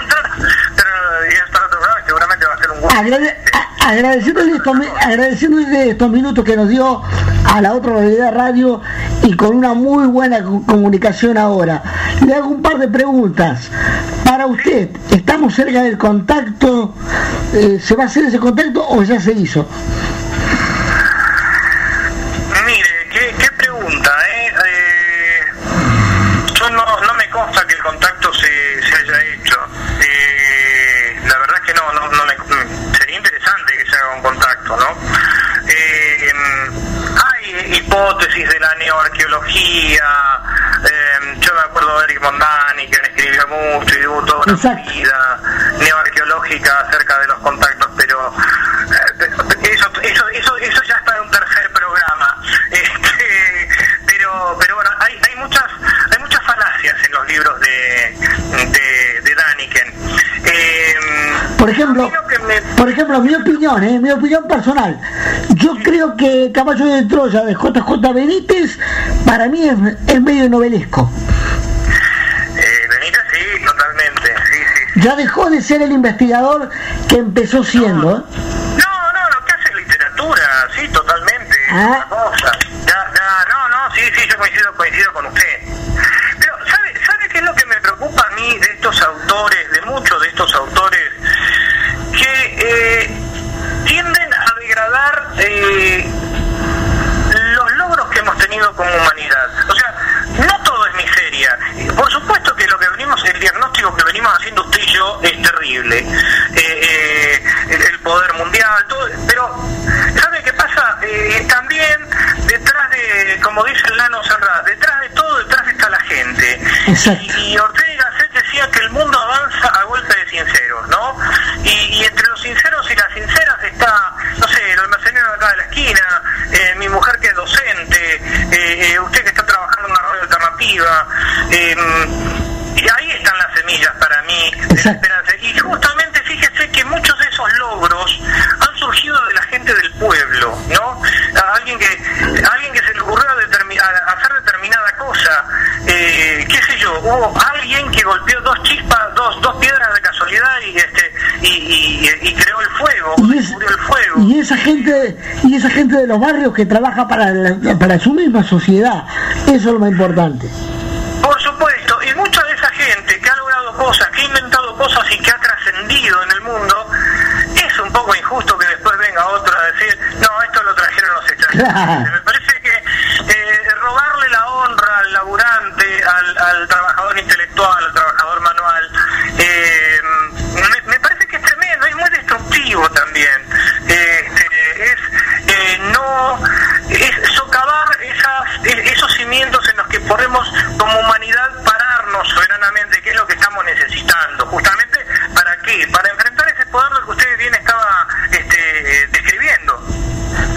es para otro programa y seguramente va a ser un gusto. Agrade agradeciéndole estos, agradeciéndole estos minutos que nos dio a la otra realidad radio y con una muy buena comunicación ahora. Le hago un par de preguntas. Para usted, ¿estamos cerca del contacto? Eh, ¿Se va a hacer ese contacto o ya se hizo? Mire, qué, pregunta, ¿eh? ¿eh? yo no, no me consta que el contacto se, se haya hecho. Eh, la verdad es que no, no, no me, sería interesante que se haga un contacto, ¿no? hay hipótesis de la neoarqueología, yo me acuerdo de Eric Mondani, que escribió mucho y tuvo toda una vida neoarqueológica acerca de los contactos, pero eh, eso, eso, eso, eso ya está en un tercer programa. Este, pero, pero bueno, hay, hay muchas hay muchas falacias en los libros de, de, Em, por ejemplo, por ejemplo, mi opinión, eh, mi opinión personal, yo creo que Caballo de Troya de JJ Benítez para mí es, es medio novelesco. Ya dejó de ser el investigador que empezó siendo. No, no, lo que hace es literatura, sí, totalmente. Ah. Cosa. Ya, ya, no, no, sí, sí, yo coincido, coincido con usted. Yeah. Gente de los barrios que trabaja para, para su misma sociedad, eso es lo más importante. Por supuesto, y mucha de esa gente que ha logrado cosas, que ha inventado cosas y que ha trascendido en el mundo, es un poco injusto que después venga otro a decir, no, esto lo trajeron los extranjeros. Me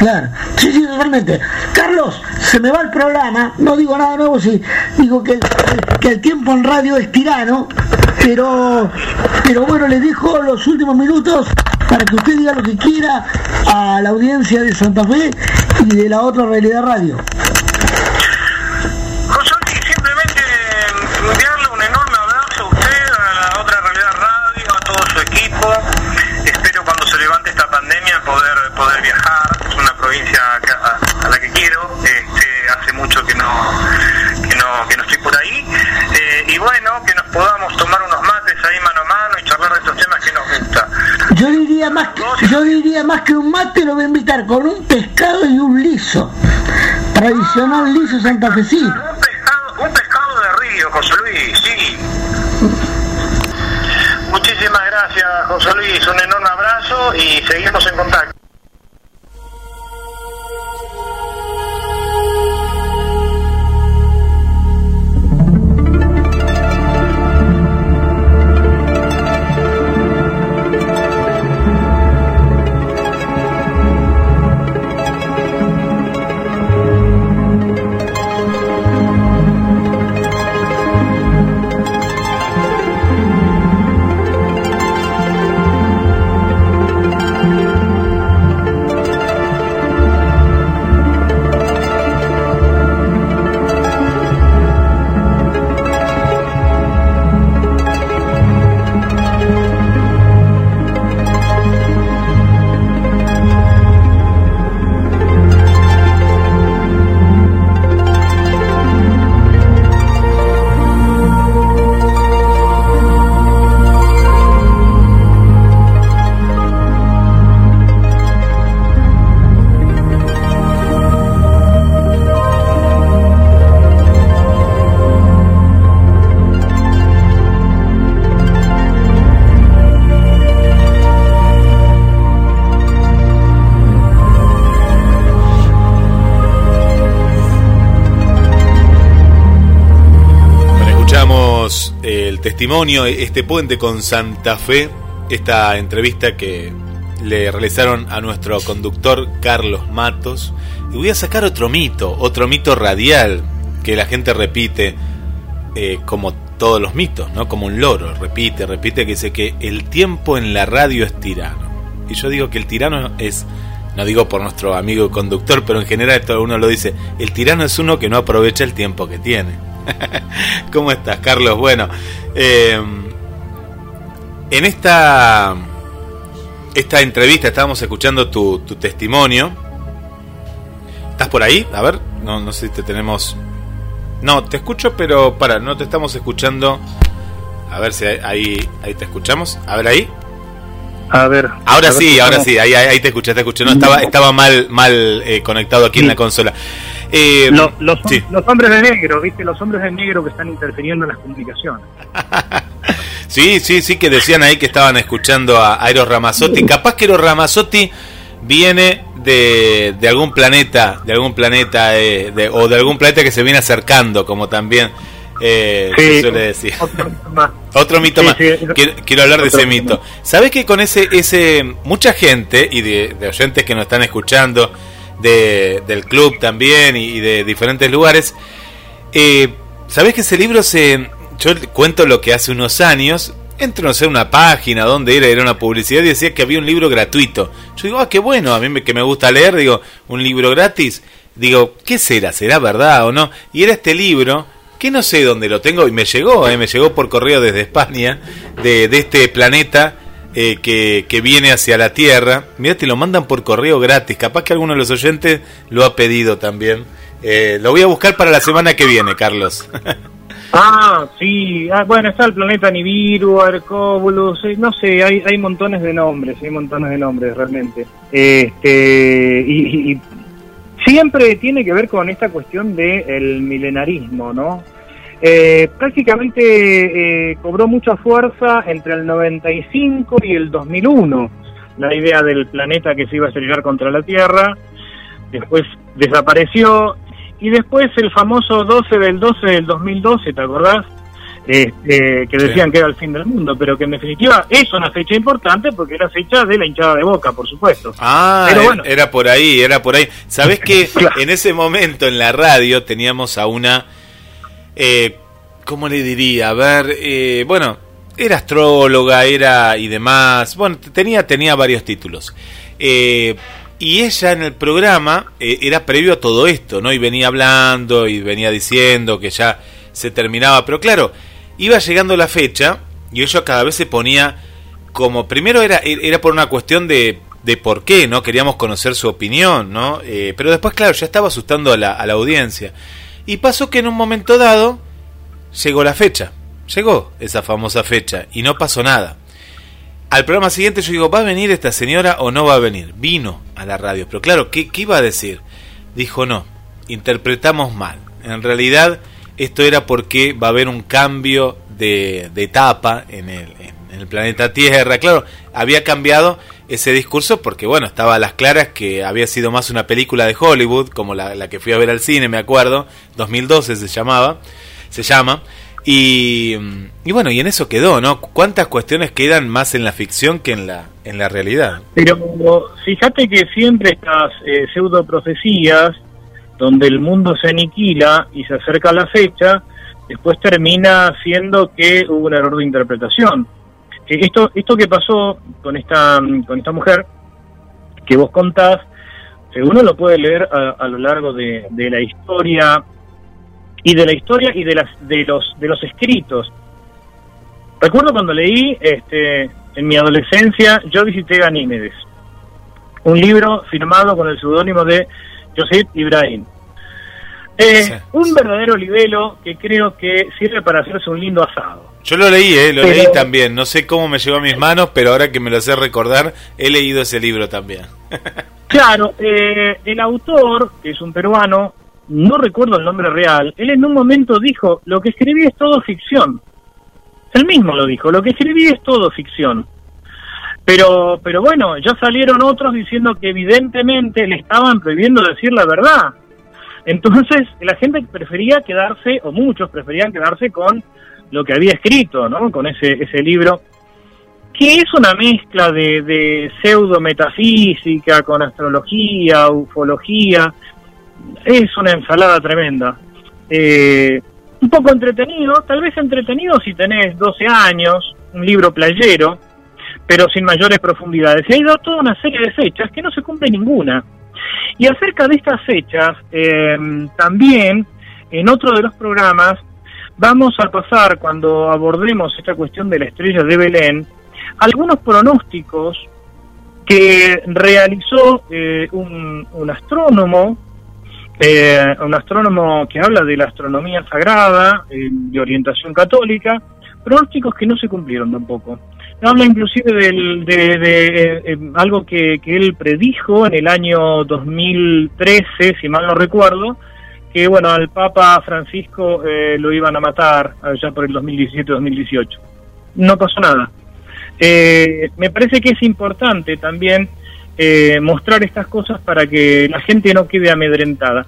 Claro, sí, sí, totalmente. Carlos, se me va el programa, no digo nada nuevo, sí, digo que el, que el tiempo en radio es tirano, pero, pero bueno, le dejo los últimos minutos para que usted diga lo que quiera a la audiencia de Santa Fe y de la otra realidad radio. bueno que nos podamos tomar unos mates ahí mano a mano y charlar de estos temas que nos gusta. Yo diría más que, yo diría más que un mate lo voy a invitar con un pescado y un liso. Tradicional liso santafesino. Un pescado, un pescado de río, José Luis, sí. Muchísimas gracias, José Luis. Un enorme abrazo y seguimos en contacto. Este puente con Santa Fe, esta entrevista que le realizaron a nuestro conductor Carlos Matos. Y voy a sacar otro mito, otro mito radial que la gente repite eh, como todos los mitos, ¿no? Como un loro, repite, repite que dice que el tiempo en la radio es tirano. Y yo digo que el tirano es, no digo por nuestro amigo conductor, pero en general todo uno lo dice, el tirano es uno que no aprovecha el tiempo que tiene. ¿Cómo estás, Carlos? Bueno, eh, en esta esta entrevista estábamos escuchando tu, tu testimonio. ¿Estás por ahí? A ver, no, no sé si te tenemos. No, te escucho, pero para, no te estamos escuchando. A ver si ahí, ahí te escuchamos. A ver ahí. A ver. Ahora sí, ahora sí, ahí, ahí te escuché, te escuché. No, estaba, estaba mal, mal eh, conectado aquí en la consola. Eh, los, los, los, hombres de negro, ¿viste? Los hombres de negro que están interfiriendo en las comunicaciones. sí, sí, sí, que decían ahí que estaban escuchando a Eros Ramazzotti. Capaz que Eros Ramazzotti viene de, de algún planeta, de algún planeta, eh, de, o de algún planeta que se viene acercando, como también eh, se suele decir. Otro mito más. Otro mito más. quiero, quiero, hablar de ese mito. ¿Sabes que con ese, ese, mucha gente y de, de oyentes que nos están escuchando, de, del club también y, de diferentes lugares. Eh, ¿Sabés que ese libro se... Yo cuento lo que hace unos años, entro no sé una página donde era, era una publicidad y decía que había un libro gratuito. Yo digo, ah, qué bueno, a mí me, que me gusta leer, digo, un libro gratis. Digo, ¿qué será? ¿Será verdad o no? Y era este libro, que no sé dónde lo tengo, y me llegó, eh, me llegó por correo desde España, de, de este planeta eh, que, que, viene hacia la Tierra. Mira, te lo mandan por correo gratis. Capaz que alguno de los oyentes lo ha pedido también. Eh, lo voy a buscar para la semana que viene, Carlos. ah, sí. Ah, bueno, está el planeta Nibiru, Arcóbulos, eh, no sé, hay, hay montones de nombres, hay montones de nombres realmente. Este, y, siempre tiene que ver con esta cuestión del el milenarismo, ¿no? Eh, prácticamente eh, cobró mucha fuerza entre el 95 y el 2001 la idea del planeta que se iba a estrellar contra la Tierra, después desapareció y después el famoso 12 del 12 del 2012, ¿te acordás? Este, que decían que era el fin del mundo, pero que en definitiva es una fecha importante porque era fecha de la hinchada de boca, por supuesto. Ah, era por ahí, era por ahí. ¿Sabés que en ese momento en la radio teníamos a una eh, ¿cómo le diría? A ver, eh, bueno, era astróloga, era y demás, bueno, tenía, tenía varios títulos. Eh, y ella en el programa eh, era previo a todo esto, ¿no? Y venía hablando y venía diciendo que ya se terminaba, pero claro, iba llegando la fecha y ella cada vez se ponía como, primero era, era por una cuestión de, de por qué, ¿no? Queríamos conocer su opinión, ¿no? Eh, pero después, claro, ya estaba asustando a la, a la audiencia. Y pasó que en un momento dado llegó la fecha. Llegó esa famosa fecha y no pasó nada. Al programa siguiente yo digo, ¿va a venir esta señora o no va a venir? Vino a la radio, pero claro, ¿qué, qué iba a decir? Dijo, no, interpretamos mal. En realidad esto era porque va a haber un cambio de, de etapa en el, en el planeta Tierra. Claro, había cambiado ese discurso porque, bueno, estaba a las claras que había sido más una película de Hollywood, como la, la que fui a ver al cine, me acuerdo, 2012 se llamaba, se llama. Y, y, bueno, y en eso quedó, ¿no? ¿Cuántas cuestiones quedan más en la ficción que en la, en la realidad? Pero fíjate que siempre estas eh, pseudo profecías, donde el mundo se aniquila y se acerca la fecha, después termina siendo que hubo un error de interpretación. Esto, esto que pasó con esta, con esta mujer que vos contás, eh, uno lo puede leer a, a lo largo de, de la historia y de la historia y de las de los de los escritos. Recuerdo cuando leí este en mi adolescencia yo visité Ganímedes, un libro firmado con el seudónimo de Joseph Ibrahim. Eh, un verdadero libelo que creo que sirve para hacerse un lindo asado. Yo lo leí, eh, lo leí también. No sé cómo me llegó a mis manos, pero ahora que me lo sé recordar, he leído ese libro también. claro, eh, el autor, que es un peruano, no recuerdo el nombre real, él en un momento dijo, lo que escribí es todo ficción. Él mismo lo dijo, lo que escribí es todo ficción. Pero, pero bueno, ya salieron otros diciendo que evidentemente le estaban prohibiendo decir la verdad. Entonces la gente prefería quedarse, o muchos preferían quedarse con lo que había escrito, ¿no? Con ese, ese libro, que es una mezcla de, pseudo metafísica con astrología, ufología, es una ensalada tremenda. Eh, un poco entretenido, tal vez entretenido si tenés 12 años, un libro playero, pero sin mayores profundidades. Y hay toda una serie de fechas que no se cumple ninguna. Y acerca de estas fechas, eh, también en otro de los programas vamos a pasar, cuando abordemos esta cuestión de la estrella de Belén, algunos pronósticos que realizó eh, un, un, astrónomo, eh, un astrónomo que habla de la astronomía sagrada, eh, de orientación católica, pronósticos que no se cumplieron tampoco. Habla inclusive del, de, de algo que, que, él predijo en el año 2013, si mal no recuerdo, que bueno, al Papa Francisco lo iban a matar allá por el 2017-2018. No pasó nada. Eh, me parece que es importante también eh, mostrar estas cosas para que la gente no quede amedrentada.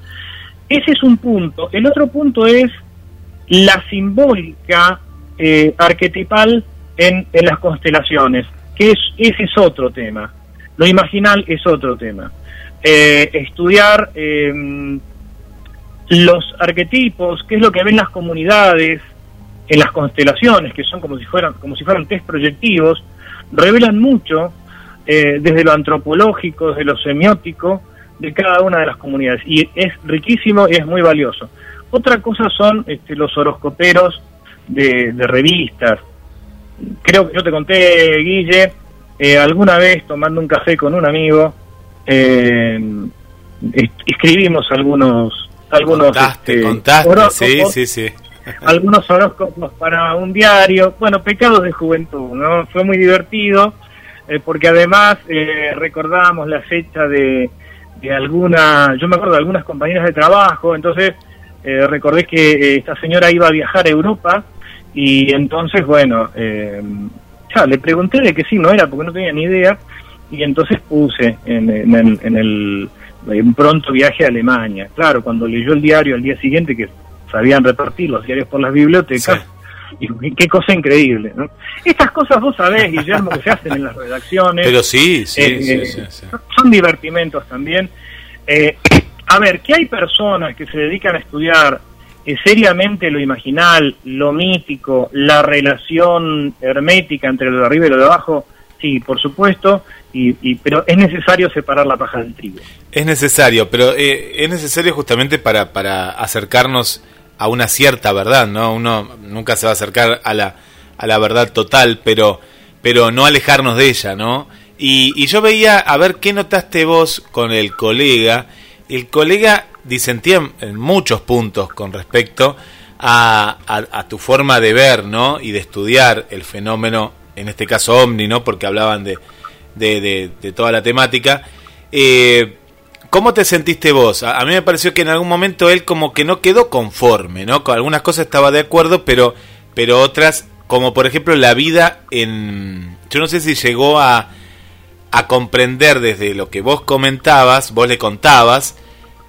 Ese es un punto. El otro punto es la simbólica eh, arquetipal en, en, las constelaciones, que es, ese es otro tema. Lo imaginal es otro tema. estudiar los arquetipos, qué es lo que ven las comunidades, en las constelaciones, que son como si fueran, como si fueran test proyectivos, revelan mucho eh, desde lo antropológico, desde lo semiótico, de cada una de las comunidades. Y es riquísimo y es muy valioso. Otra cosa son este, los horoscoperos de, revistas. Creo que yo te conté, Guille, eh, alguna vez tomando un café con un amigo, eh, escribimos algunos algunos contaste, este, contaste, sí, sí, sí algunos horóscopos para un diario, bueno, pecados de juventud, ¿no? Fue muy divertido, eh, porque además eh, recordábamos la fecha de, de alguna, yo me acuerdo de algunas compañeras de trabajo, entonces eh, recordé que eh, esta señora iba a viajar a Europa y entonces, bueno, ya le pregunté de que sí, no era, porque no tenía ni idea, y entonces puse en, en el, en el un pronto viaje a Alemania. Claro, cuando leyó el diario al día siguiente, que sabían repartir los diarios por las bibliotecas. Y qué cosa increíble, ¿no? Estas cosas vos sabés, Guillermo, que se hacen en las redacciones. Pero sí, sí, eh, sí, Son divertimentos también. Eh, a ver, que hay personas que se dedican a estudiar eh, seriamente lo imaginal, lo mítico, la relación hermética entre lo de arriba y lo de abajo, sí, por supuesto, y, pero es necesario separar la paja del trigo. Es necesario, pero es necesario justamente para, para acercarnos a una cierta verdad, ¿no? Uno nunca se va a acercar a la, a la verdad total, pero, pero no alejarnos de ella, ¿no? Y, y yo veía, a ver, ¿qué notaste vos con el colega? El colega disentía en muchos puntos con respecto a, a, tu forma de ver, ¿no? Y de estudiar el fenómeno, en este caso Omni, ¿no? Porque hablaban de, de, de, toda la temática. Eh, ¿Cómo te sentiste vos? A, mí me pareció que en algún momento él como que no quedó conforme, ¿no? Con algunas cosas estaba de acuerdo, pero, pero otras, como por ejemplo la vida en... Yo no sé si llegó a, a comprender desde lo que vos comentabas, vos le contabas,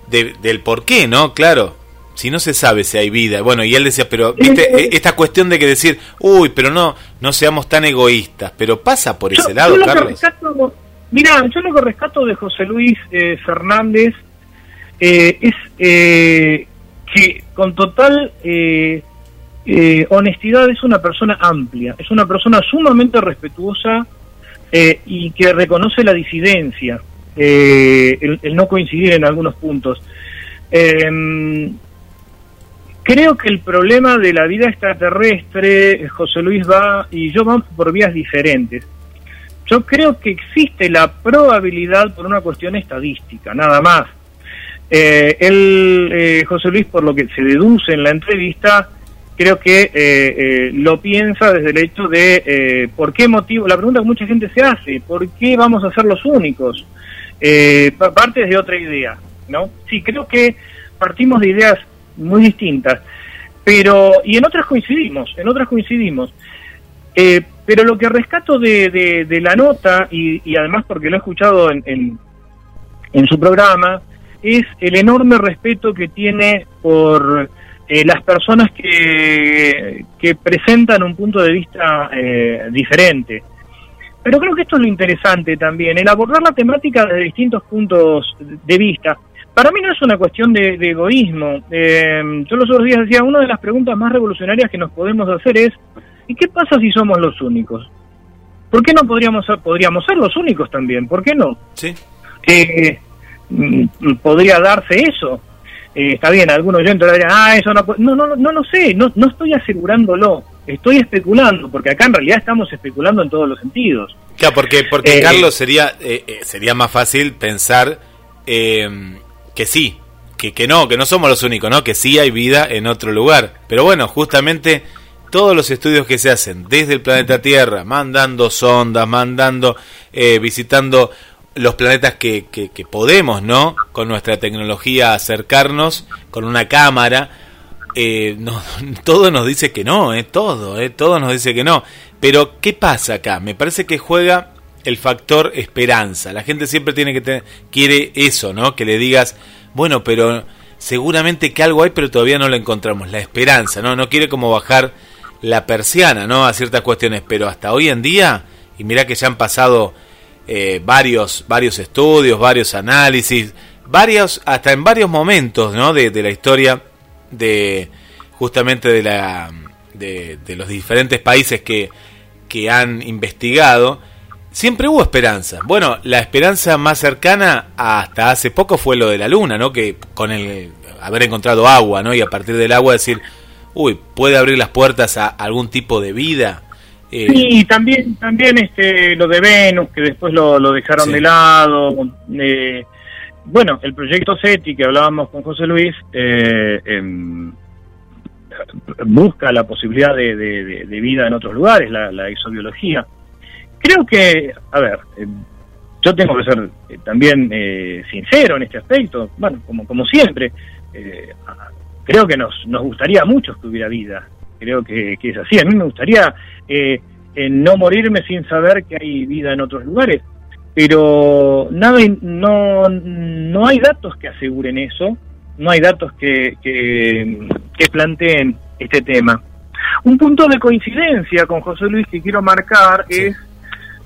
del por qué, ¿no? Claro, si no se sabe si hay vida. Bueno, y él decía, pero viste, e, esta cuestión de que decir, uy, pero no, no seamos tan egoístas, pero pasa por ese lado, Carlos. Mira, yo lo que rescato de José Luis eh, Fernández eh, es eh, que con total honestidad es una persona amplia, es una persona sumamente respetuosa y que reconoce la disidencia, el, el, no coincidir en algunos puntos. Creo que el problema de la vida extraterrestre, José Luis va y yo vamos por vías diferentes. Yo creo que existe la probabilidad por una cuestión estadística, nada más. Eh, él, eh, José Luis, por lo que se deduce en la entrevista, creo que eh, eh, lo piensa desde el hecho de eh, por qué motivo, la pregunta que mucha gente se hace, ¿por qué vamos a ser los únicos? Parte de otra idea, ¿no? Sí, creo que partimos de ideas muy distintas, pero, y en otras coincidimos, en otras coincidimos. Eh, pero lo que rescato de, de, la nota, y, además porque lo he escuchado en, en, su programa, es el enorme respeto que tiene por eh, las personas que, que presentan un punto de vista eh, diferente. Pero creo que esto es lo interesante también, el abordar la temática desde distintos puntos de vista. Para mí no es una cuestión de, egoísmo. Eh, yo los otros días decía, una de las preguntas más revolucionarias que nos podemos hacer es, ¿y qué pasa si somos los únicos? ¿Por qué no podríamos, podríamos ser los únicos también? ¿Por qué no? Sí. Eh, mm, podría darse eso. Eh, está bien, algunos oyentes dirán, ah, eso no No, no, no lo sé, no, no estoy asegurándolo, estoy especulando, porque acá en realidad estamos especulando en todos los sentidos. Claro, porque, porque Carlos, sería, sería más fácil pensar que sí, que, que no, que no somos los únicos, ¿no? Que sí hay vida en otro lugar. Pero bueno, justamente todos los estudios que se hacen desde el planeta Tierra, mandando sondas, mandando, eh, visitando los planetas que, que, podemos, ¿no? Con nuestra tecnología acercarnos con una cámara. Eh, no, todo nos dice que no, eh, todo, eh, todo nos dice que no. Pero, ¿qué pasa acá? Me parece que juega el factor esperanza. La gente siempre tiene que tener, quiere eso, ¿no? Que le digas, bueno, pero seguramente que algo hay, pero todavía no lo encontramos. La esperanza, ¿no? No quiere como bajar la persiana, ¿no? A ciertas cuestiones, pero hasta hoy en día, y mira que ya han pasado eh, varios, varios estudios, varios análisis, varios, hasta en varios momentos, ¿no? De, de la historia de justamente de la de, de los diferentes países que, que han investigado siempre hubo esperanza. Bueno, la esperanza más cercana hasta hace poco fue lo de la luna, ¿no? Que con el haber encontrado agua, ¿no? Y a partir del agua decir, uy, puede abrir las puertas a algún tipo de vida. Eh, sí, también, también este, lo de Venus, que después lo, dejaron de lado. Eh, bueno, el proyecto SETI que hablábamos con José Luis eh, em, busca la posibilidad de, vida en otros lugares, la, la exobiología. Creo que, a ver, eh, yo tengo que ser eh, también eh, sincero en este aspecto, bueno, como, como siempre, creo que nos, nos gustaría a muchos que hubiera vida, creo que, es así, a mí me gustaría no morirme sin saber que hay vida en otros lugares, pero nada, no, no hay datos que aseguren eso, no hay datos que, que, que planteen este tema. Un punto de coincidencia con José Luis que quiero marcar es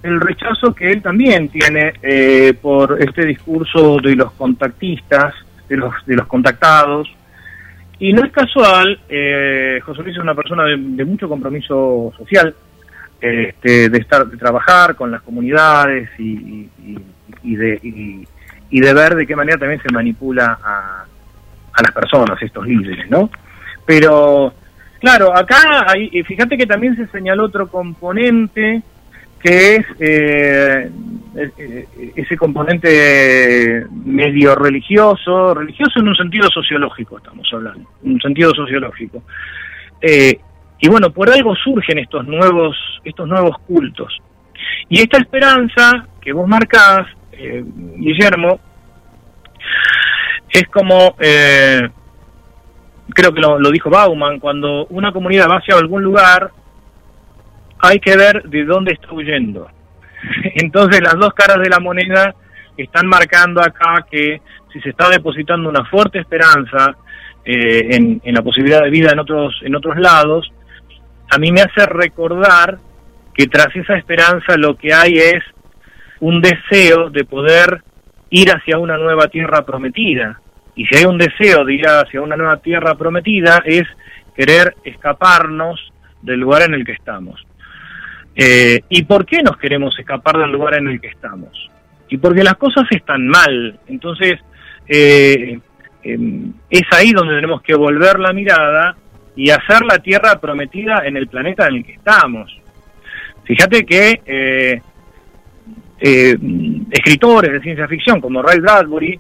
el rechazo que él también tiene eh, por este discurso de los contactistas, de los, de los contactados. Y no es casual, eh, José Luis es una persona de, mucho compromiso social, este, de estar, de trabajar con las comunidades y, y, de, y, de ver de qué manera también se manipula a, a las personas, estos líderes, ¿no? Pero, claro, acá hay, fíjate que también se señaló otro componente que es eh, ese componente medio religioso, religioso en un sentido sociológico estamos hablando, en un sentido sociológico. Eh, y bueno, por algo surgen estos nuevos, estos nuevos cultos. Y esta esperanza que vos marcás, eh, Guillermo, es como, creo que lo, lo dijo Bauman, cuando una comunidad va hacia algún lugar, hay que ver de dónde está huyendo. Entonces las dos caras de la moneda están marcando acá que si se está depositando una fuerte esperanza eh, en, en, la posibilidad de vida en otros, en otros lados, a mí me hace recordar que tras esa esperanza lo que hay es un deseo de poder ir hacia una nueva tierra prometida. Y si hay un deseo de ir hacia una nueva tierra prometida es querer escaparnos del lugar en el que estamos. Eh, ¿Y por qué nos queremos escapar del lugar en el que estamos? Y porque las cosas están mal. Entonces, eh, em, es ahí donde tenemos que volver la mirada y hacer la tierra prometida en el planeta en el que estamos. Fíjate que eh, escritores de ciencia ficción como Ray Bradbury,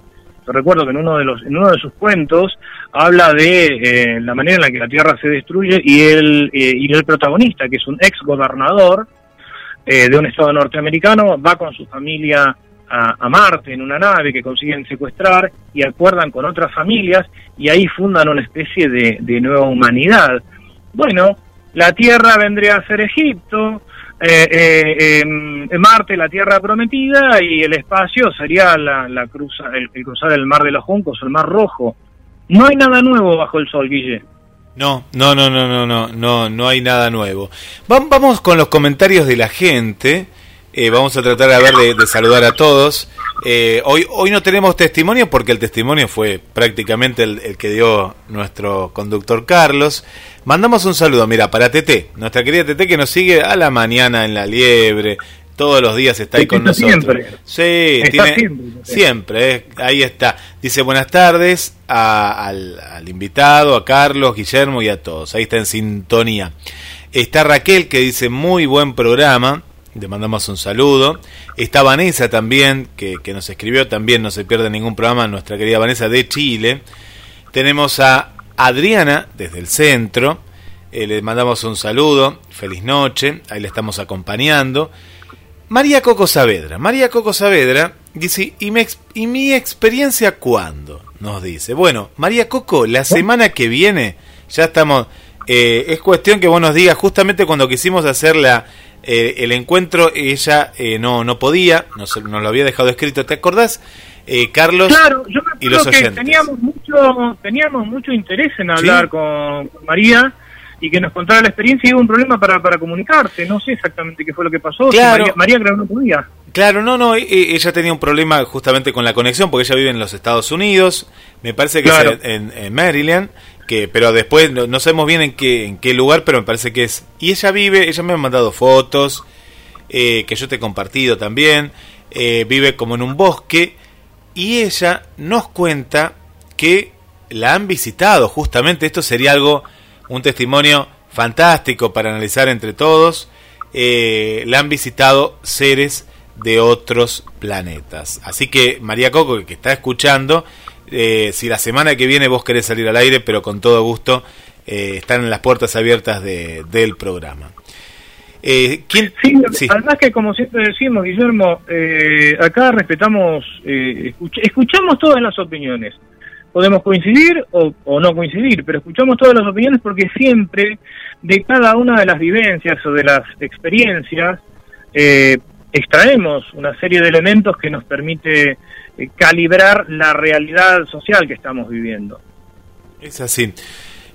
recuerdo que en uno de los en uno de sus cuentos habla de la manera en la que la Tierra se destruye y el y el protagonista que es un ex gobernador eh, de un estado norteamericano, va con su familia a, Marte en una nave que consiguen secuestrar y acuerdan con otras familias y ahí fundan una especie de, nueva humanidad. Bueno, la Tierra vendría a ser Egipto, eh, eh, Marte la Tierra prometida y el espacio sería la, la cruza, el, cruzar el Mar de los Juncos, el Mar Rojo. No hay nada nuevo bajo el sol, Guille. No, no, no, no, no, no, no, no hay nada nuevo. Vamos con los comentarios de la gente. Eh, vamos a tratar a ver de, saludar a todos. Eh, hoy, hoy no tenemos testimonio porque el testimonio fue prácticamente el, que dio nuestro conductor Carlos. Mandamos un saludo, mira, para Tete, nuestra querida Tete que nos sigue a la mañana en la liebre, todos los días está ahí con nosotros. Siempre. Sí, siempre, eh, ahí está. Dice buenas tardes al, al, invitado, a Carlos, Guillermo y a todos. Ahí está en sintonía. Está Raquel que dice muy buen programa. Le mandamos un saludo. Está Vanessa también, que, que nos escribió también, no se pierde ningún programa, nuestra querida Vanessa de Chile. Tenemos a Adriana desde el centro. Eh, le mandamos un saludo, feliz noche, ahí le estamos acompañando. María Coco Saavedra. María Coco Saavedra dice, ¿y, ¿y mi experiencia cuándo? Nos dice. Bueno, María Coco, la semana que viene ya estamos... Eh, es cuestión que vos nos digas, justamente cuando quisimos hacer la, eh, el encuentro, ella eh, no, no podía, nos, nos, lo había dejado escrito. ¿Te acordás, Carlos? Claro, yo me y los que teníamos mucho, teníamos mucho interés en hablar con María y que nos contara la experiencia y hubo un problema para, para comunicarse. No sé exactamente qué fue lo que pasó. Claro. María, María no podía. Claro, no, no, e, e, ella tenía un problema justamente con la conexión porque ella vive en los Estados Unidos, me parece que es en, Maryland, que pero después no, sabemos bien en qué, en qué lugar, pero me parece que es... Y ella vive, ella me ha mandado fotos, eh, que yo te he compartido también, eh, vive como en un bosque, y ella nos cuenta que la han visitado, justamente esto sería algo un testimonio fantástico para analizar entre todos. Eh, la han visitado seres de otros planetas. Así que María Coco, que está escuchando, eh, si la semana que viene vos querés salir al aire, pero con todo gusto, eh, están en las puertas abiertas de, del programa. Eh, ¿quién? Sí, además que como siempre decimos, Guillermo, acá respetamos, escuchamos todas las opiniones podemos coincidir o, no coincidir, pero escuchamos todas las opiniones porque siempre de cada una de las vivencias o de las experiencias eh, extraemos una serie de elementos que nos permite eh, calibrar la realidad social que estamos viviendo. Es así.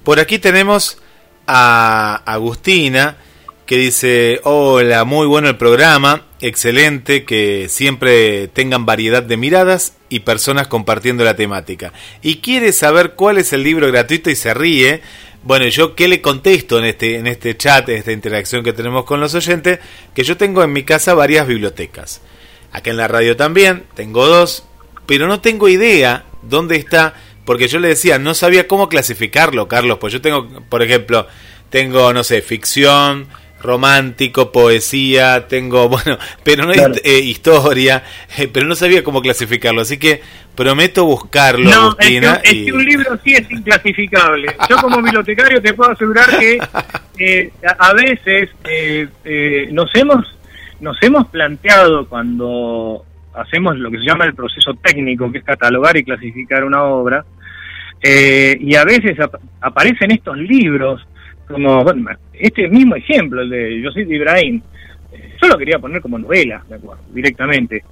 Por aquí tenemos a Agustina que dice, hola, muy bueno el programa, excelente, que siempre tengan variedad de miradas y personas compartiendo la temática. Y quiere saber cuál es el libro gratuito y se ríe. Bueno, yo qué le contesto en este, en este chat, en esta interacción que tenemos con los oyentes, que yo tengo en mi casa varias bibliotecas. Acá en la radio también, tengo dos, pero no tengo idea dónde está, porque yo le decía, no sabía cómo clasificarlo, Carlos, pues yo tengo, por ejemplo, tengo, no sé, ficción, romántico, poesía, tengo, bueno, pero no eh, historia, eh, pero no sabía cómo clasificarlo, así que prometo buscarlo, no, Agustina. Es que, un libro sí es inclasificable. Yo como bibliotecario te puedo asegurar que eh, a, veces nos hemos nos hemos planteado cuando hacemos lo que se llama el proceso técnico, que es catalogar y clasificar una obra, y a veces aparecen estos libros como, este mismo ejemplo, el de José Ibrahim, eh, yo lo quería poner como novela, directamente.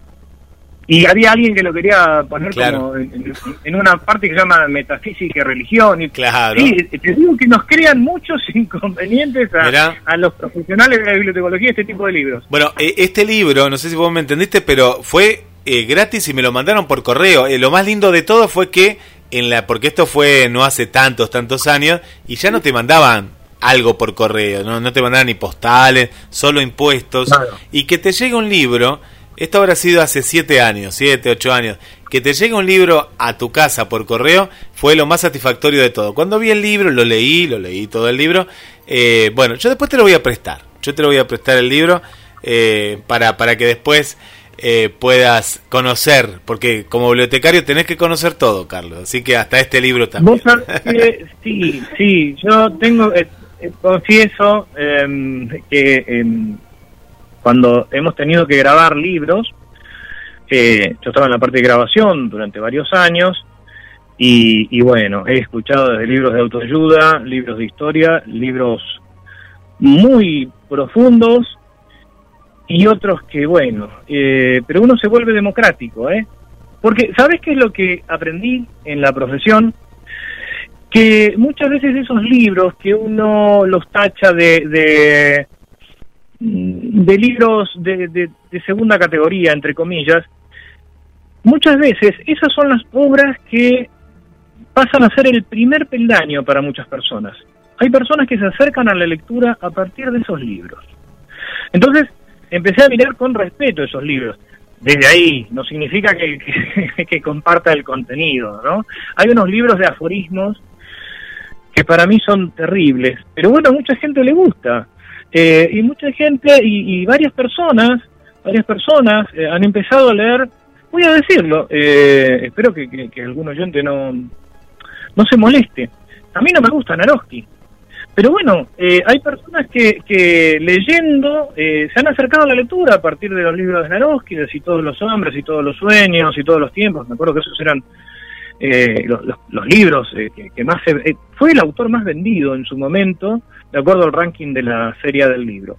Y había alguien que lo quería poner como en, una parte que se llama metafísica y religión. Y, claro. Sí, te digo que nos crean muchos inconvenientes a, los profesionales de la bibliotecología este tipo de libros. Bueno, e, este libro, no sé si vos me entendiste, pero fue eh, gratis y me lo mandaron por correo. Eh, lo más lindo de todo fue que en la porque esto fue no hace tantos tantos años y ya no te mandaban algo por correo, no, no te mandan ni postales, solo impuestos. Y que te llegue un libro, esto habrá sido hace siete años, siete, ocho años, que te llegue un libro a tu casa por correo fue lo más satisfactorio de todo. Cuando vi el libro, lo leí, lo leí todo el libro. Eh, bueno, yo después te lo voy a prestar, yo te lo voy a prestar el libro eh, para, para que después... Eh, puedas conocer, porque como bibliotecario tenés que conocer todo, Carlos, así que hasta este libro también. sí, sí, yo tengo, eh, confieso em, que em, cuando hemos tenido que grabar libros, eh, yo estaba en la parte de grabación durante varios años y, bueno, he escuchado desde libros de autoayuda, libros de historia, libros muy profundos y otros que, bueno, eh, pero uno se vuelve democrático, ¿eh? Porque, ¿sabes qué es lo que aprendí en la profesión? que muchas veces esos libros que uno los tacha de, de, de libros de, de, segunda categoría, entre comillas, muchas veces esas son las obras que pasan a ser el primer peldaño para muchas personas. Hay personas que se acercan a la lectura a partir de esos libros. Entonces, empecé a mirar con respeto esos libros. Desde ahí, no significa que, que, que comparta el contenido, ¿no? Hay unos libros de aforismos que para mí son terribles, pero bueno, a mucha gente le gusta. Eh, y mucha gente y, y, varias personas, varias personas eh, han empezado a leer, voy a decirlo, eh, espero que, que, que, algún oyente no, no se moleste. A mí no me gusta Naroski, pero bueno, eh, hay personas que, que leyendo eh, se han acercado a la lectura a partir de los libros de Naroski, de Si todos los hombres, y todos los sueños, y todos los tiempos. Me acuerdo que esos eran los, los, los, libros que, más se, fue el autor más vendido en su momento, de acuerdo al ranking de la serie del libro.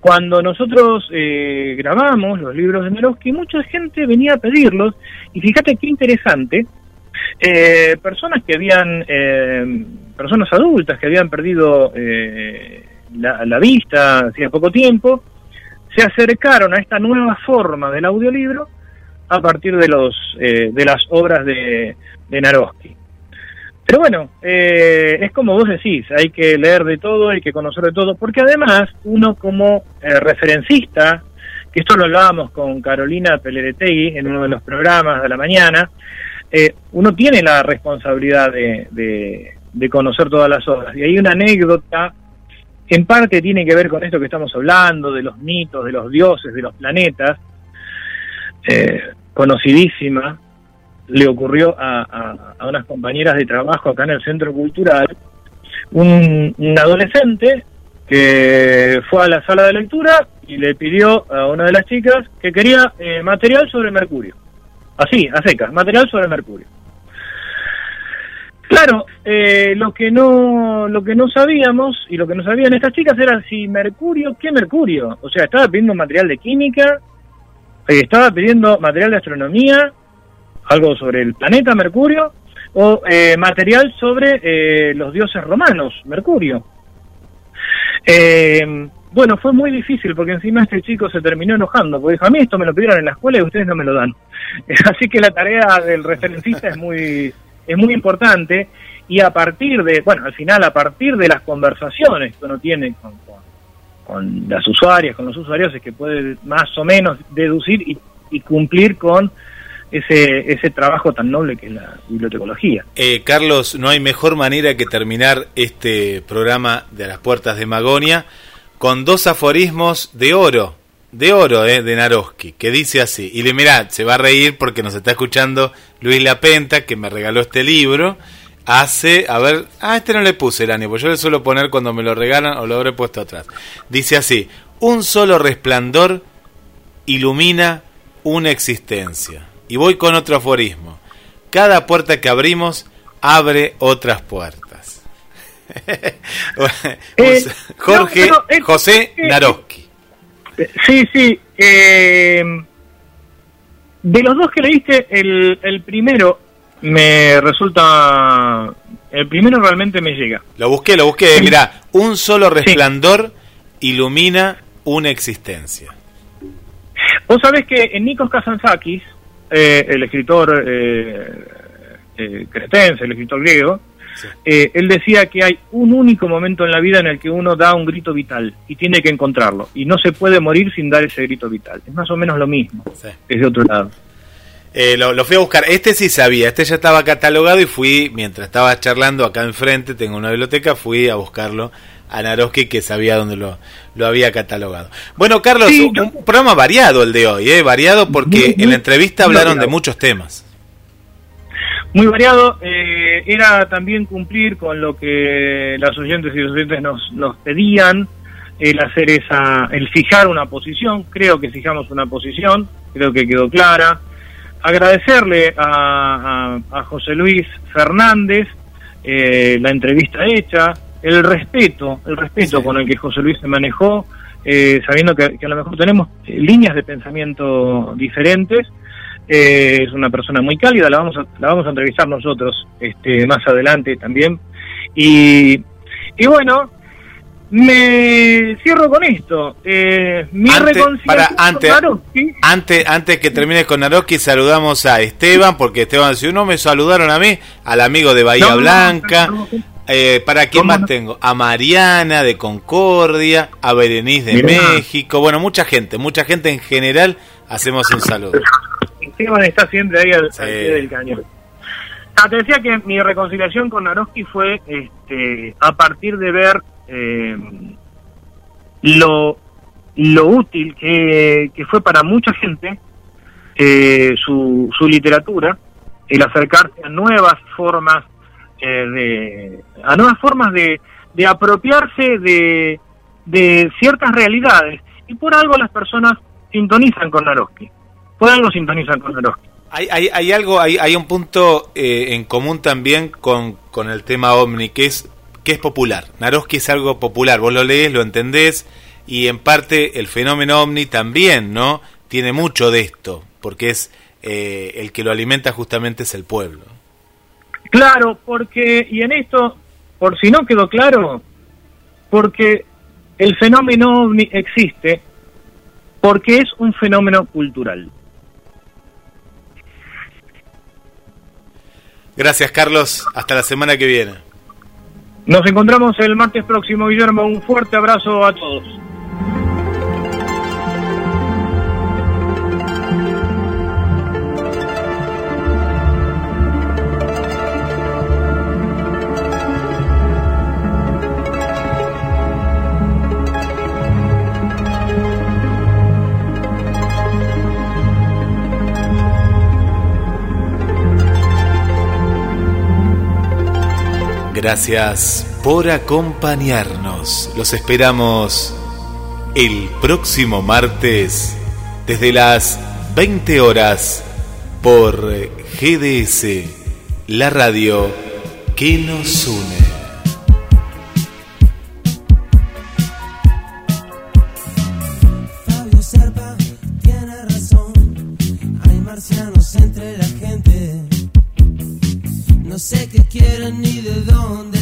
Cuando nosotros eh, grabamos los libros de Naroski, mucha gente venía a pedirlos, y fíjate qué interesante, eh, personas que habían, eh, personas adultas que habían perdido eh, la, la, vista hacía poco tiempo, se acercaron a esta nueva forma del audiolibro a partir de los eh, de las obras de, de Naroski. Pero bueno, eh, es como vos decís, hay que leer de todo, hay que conocer de todo, porque además uno como eh, referencista, que esto lo hablábamos con Carolina Peleretegui en uno de los programas de la mañana, eh, uno tiene la responsabilidad de, de, conocer todas las obras. Y hay una anécdota, en parte tiene que ver con esto que estamos hablando, de los mitos, de los dioses, de los planetas, eh, conocidísima, le ocurrió a, a, unas compañeras de trabajo acá en el Centro Cultural, un, un adolescente que fue a la sala de lectura y le pidió a una de las chicas que quería eh, material sobre Mercurio. Así, a secas, material sobre Mercurio. Claro, eh, lo que no lo que no sabíamos y lo que no sabían estas chicas era si Mercurio, ¿qué Mercurio? O sea, estaba pidiendo material de química, eh, estaba pidiendo material de astronomía, algo sobre el planeta Mercurio, o eh, material sobre eh, los dioses romanos, Mercurio. Eh, bueno, fue muy difícil porque encima este chico se terminó enojando, porque dijo, a mí esto me lo pidieron en la escuela y ustedes no me lo dan. Así que la tarea del referencista es muy, es muy importante y a partir de, bueno, al final a partir de las conversaciones que uno tiene con, con, con las usuarias, con los usuarios, es que puede más o menos deducir y, y cumplir con ese, ese trabajo tan noble que es la bibliotecología. Eh, Carlos, no hay mejor manera que terminar este programa de las puertas de Magonia con dos aforismos de oro, de oro, eh, de Naroski, que dice así, y le mirá, se va a reír porque nos está escuchando Luis Lapenta, que me regaló este libro, hace, a ver, ah, este no le puse el año, pues yo le suelo poner cuando me lo regalan o lo habré puesto atrás. Dice así, un solo resplandor ilumina una existencia. Y voy con otro aforismo. Cada puerta que abrimos abre otras puertas. eh, Jorge no, pero, eh, José eh, Naroski. Sí, sí. Eh, de los dos que leíste, el, el primero me resulta... El primero realmente me llega. Lo busqué, lo busqué. Mirá, un solo resplandor sí. ilumina una existencia. Vos sabés que en Nikos Kazantzakis, eh, el escritor eh, eh, cretense, el escritor griego, sí. Eh, él decía que hay un único momento en la vida en el que uno da un grito vital y tiene que encontrarlo. Y no se puede morir sin dar ese grito vital. Es más o menos lo mismo, sí. desde otro lado. Eh, lo, lo, fui a buscar. Este sí sabía, este ya estaba catalogado y fui, mientras estaba charlando acá enfrente, tengo una biblioteca, fui a buscarlo a Naroski que sabía dónde lo, lo había catalogado. Bueno, Carlos, sí, un, un, programa variado el de hoy, ¿eh? variado porque en la entrevista hablaron de muchos temas. Muy variado, eh, era también cumplir con lo que las oyentes y los oyentes nos, nos pedían, el hacer esa, el fijar una posición, creo que fijamos una posición, creo que quedó clara agradecerle a, a, a, José Luis Fernández eh, la entrevista hecha, el respeto, el respeto sí. con el que José Luis se manejó, eh, sabiendo que, que, a lo mejor tenemos líneas de pensamiento diferentes, Eh, es una persona muy cálida, la vamos a, la vamos a entrevistar nosotros este, más adelante también. Y, y bueno, me cierro con esto. Eh, mi Antes- para, antes, antes, antes que termines con Naroski, saludamos a Esteban, porque Esteban, si no me saludaron a mí, al amigo de Bahía no, Blanca. no, no. Eh, ¿Para quién ¿Cómo más no? tengo? A Mariana de Concordia, a Berenice de Mirá. México. Bueno, mucha gente, mucha gente en general. Hacemos un saludo. Esteban está siempre ahí al, Sí. al pie del cañón. Ah, te decía que mi reconciliación con Naroski fue este, a partir de ver eh, lo, lo útil que, que fue para mucha gente eh, su, su literatura, el acercarse a nuevas formas de a nuevas formas de, de apropiarse de, de ciertas realidades y por algo las personas sintonizan con Naroski por algo sintonizan con Naroski Hay, hay, hay algo, hay, hay un punto eh, en común también con, con el tema ovni, que es, que es popular. Naroski es algo popular, vos lo lees, lo entendés, y en parte el fenómeno ovni también, ¿no? Tiene mucho de esto, porque es eh, el que lo alimenta justamente es el pueblo. Claro, porque, y en esto, por si no quedó claro, porque el fenómeno ovni existe, porque es un fenómeno cultural. Gracias, Carlos. Hasta la semana que viene. Nos encontramos el martes próximo, Guillermo. Un fuerte abrazo a todos. Gracias por acompañarnos. Los esperamos el próximo martes desde las 20 horas por GDS, la radio que nos une. Sé qué quieren ni de dónde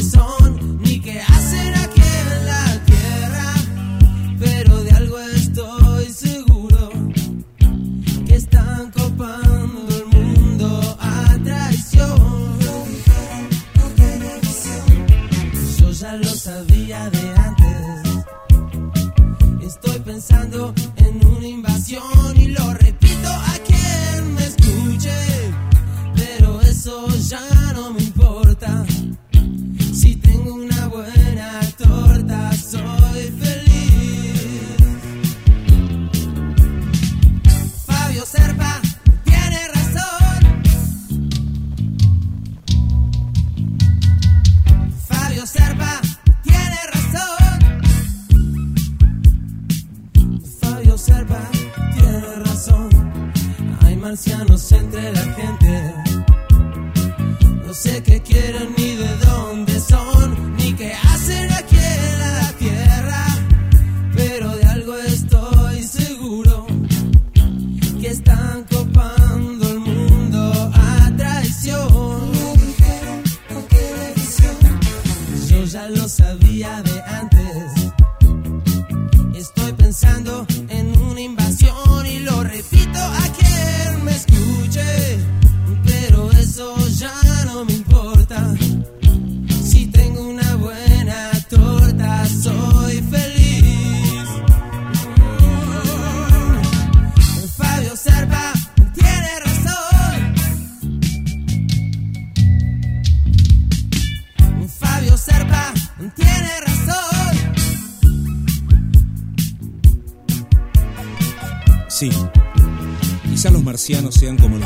marcianos sean como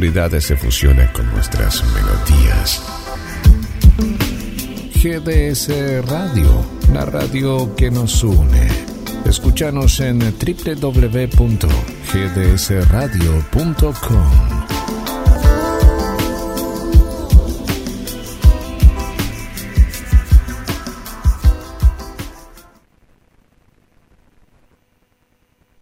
oscuridad se fusiona con nuestras melodías. GDS Radio, la radio que nos une. Escúchanos en www.gdsradio.com.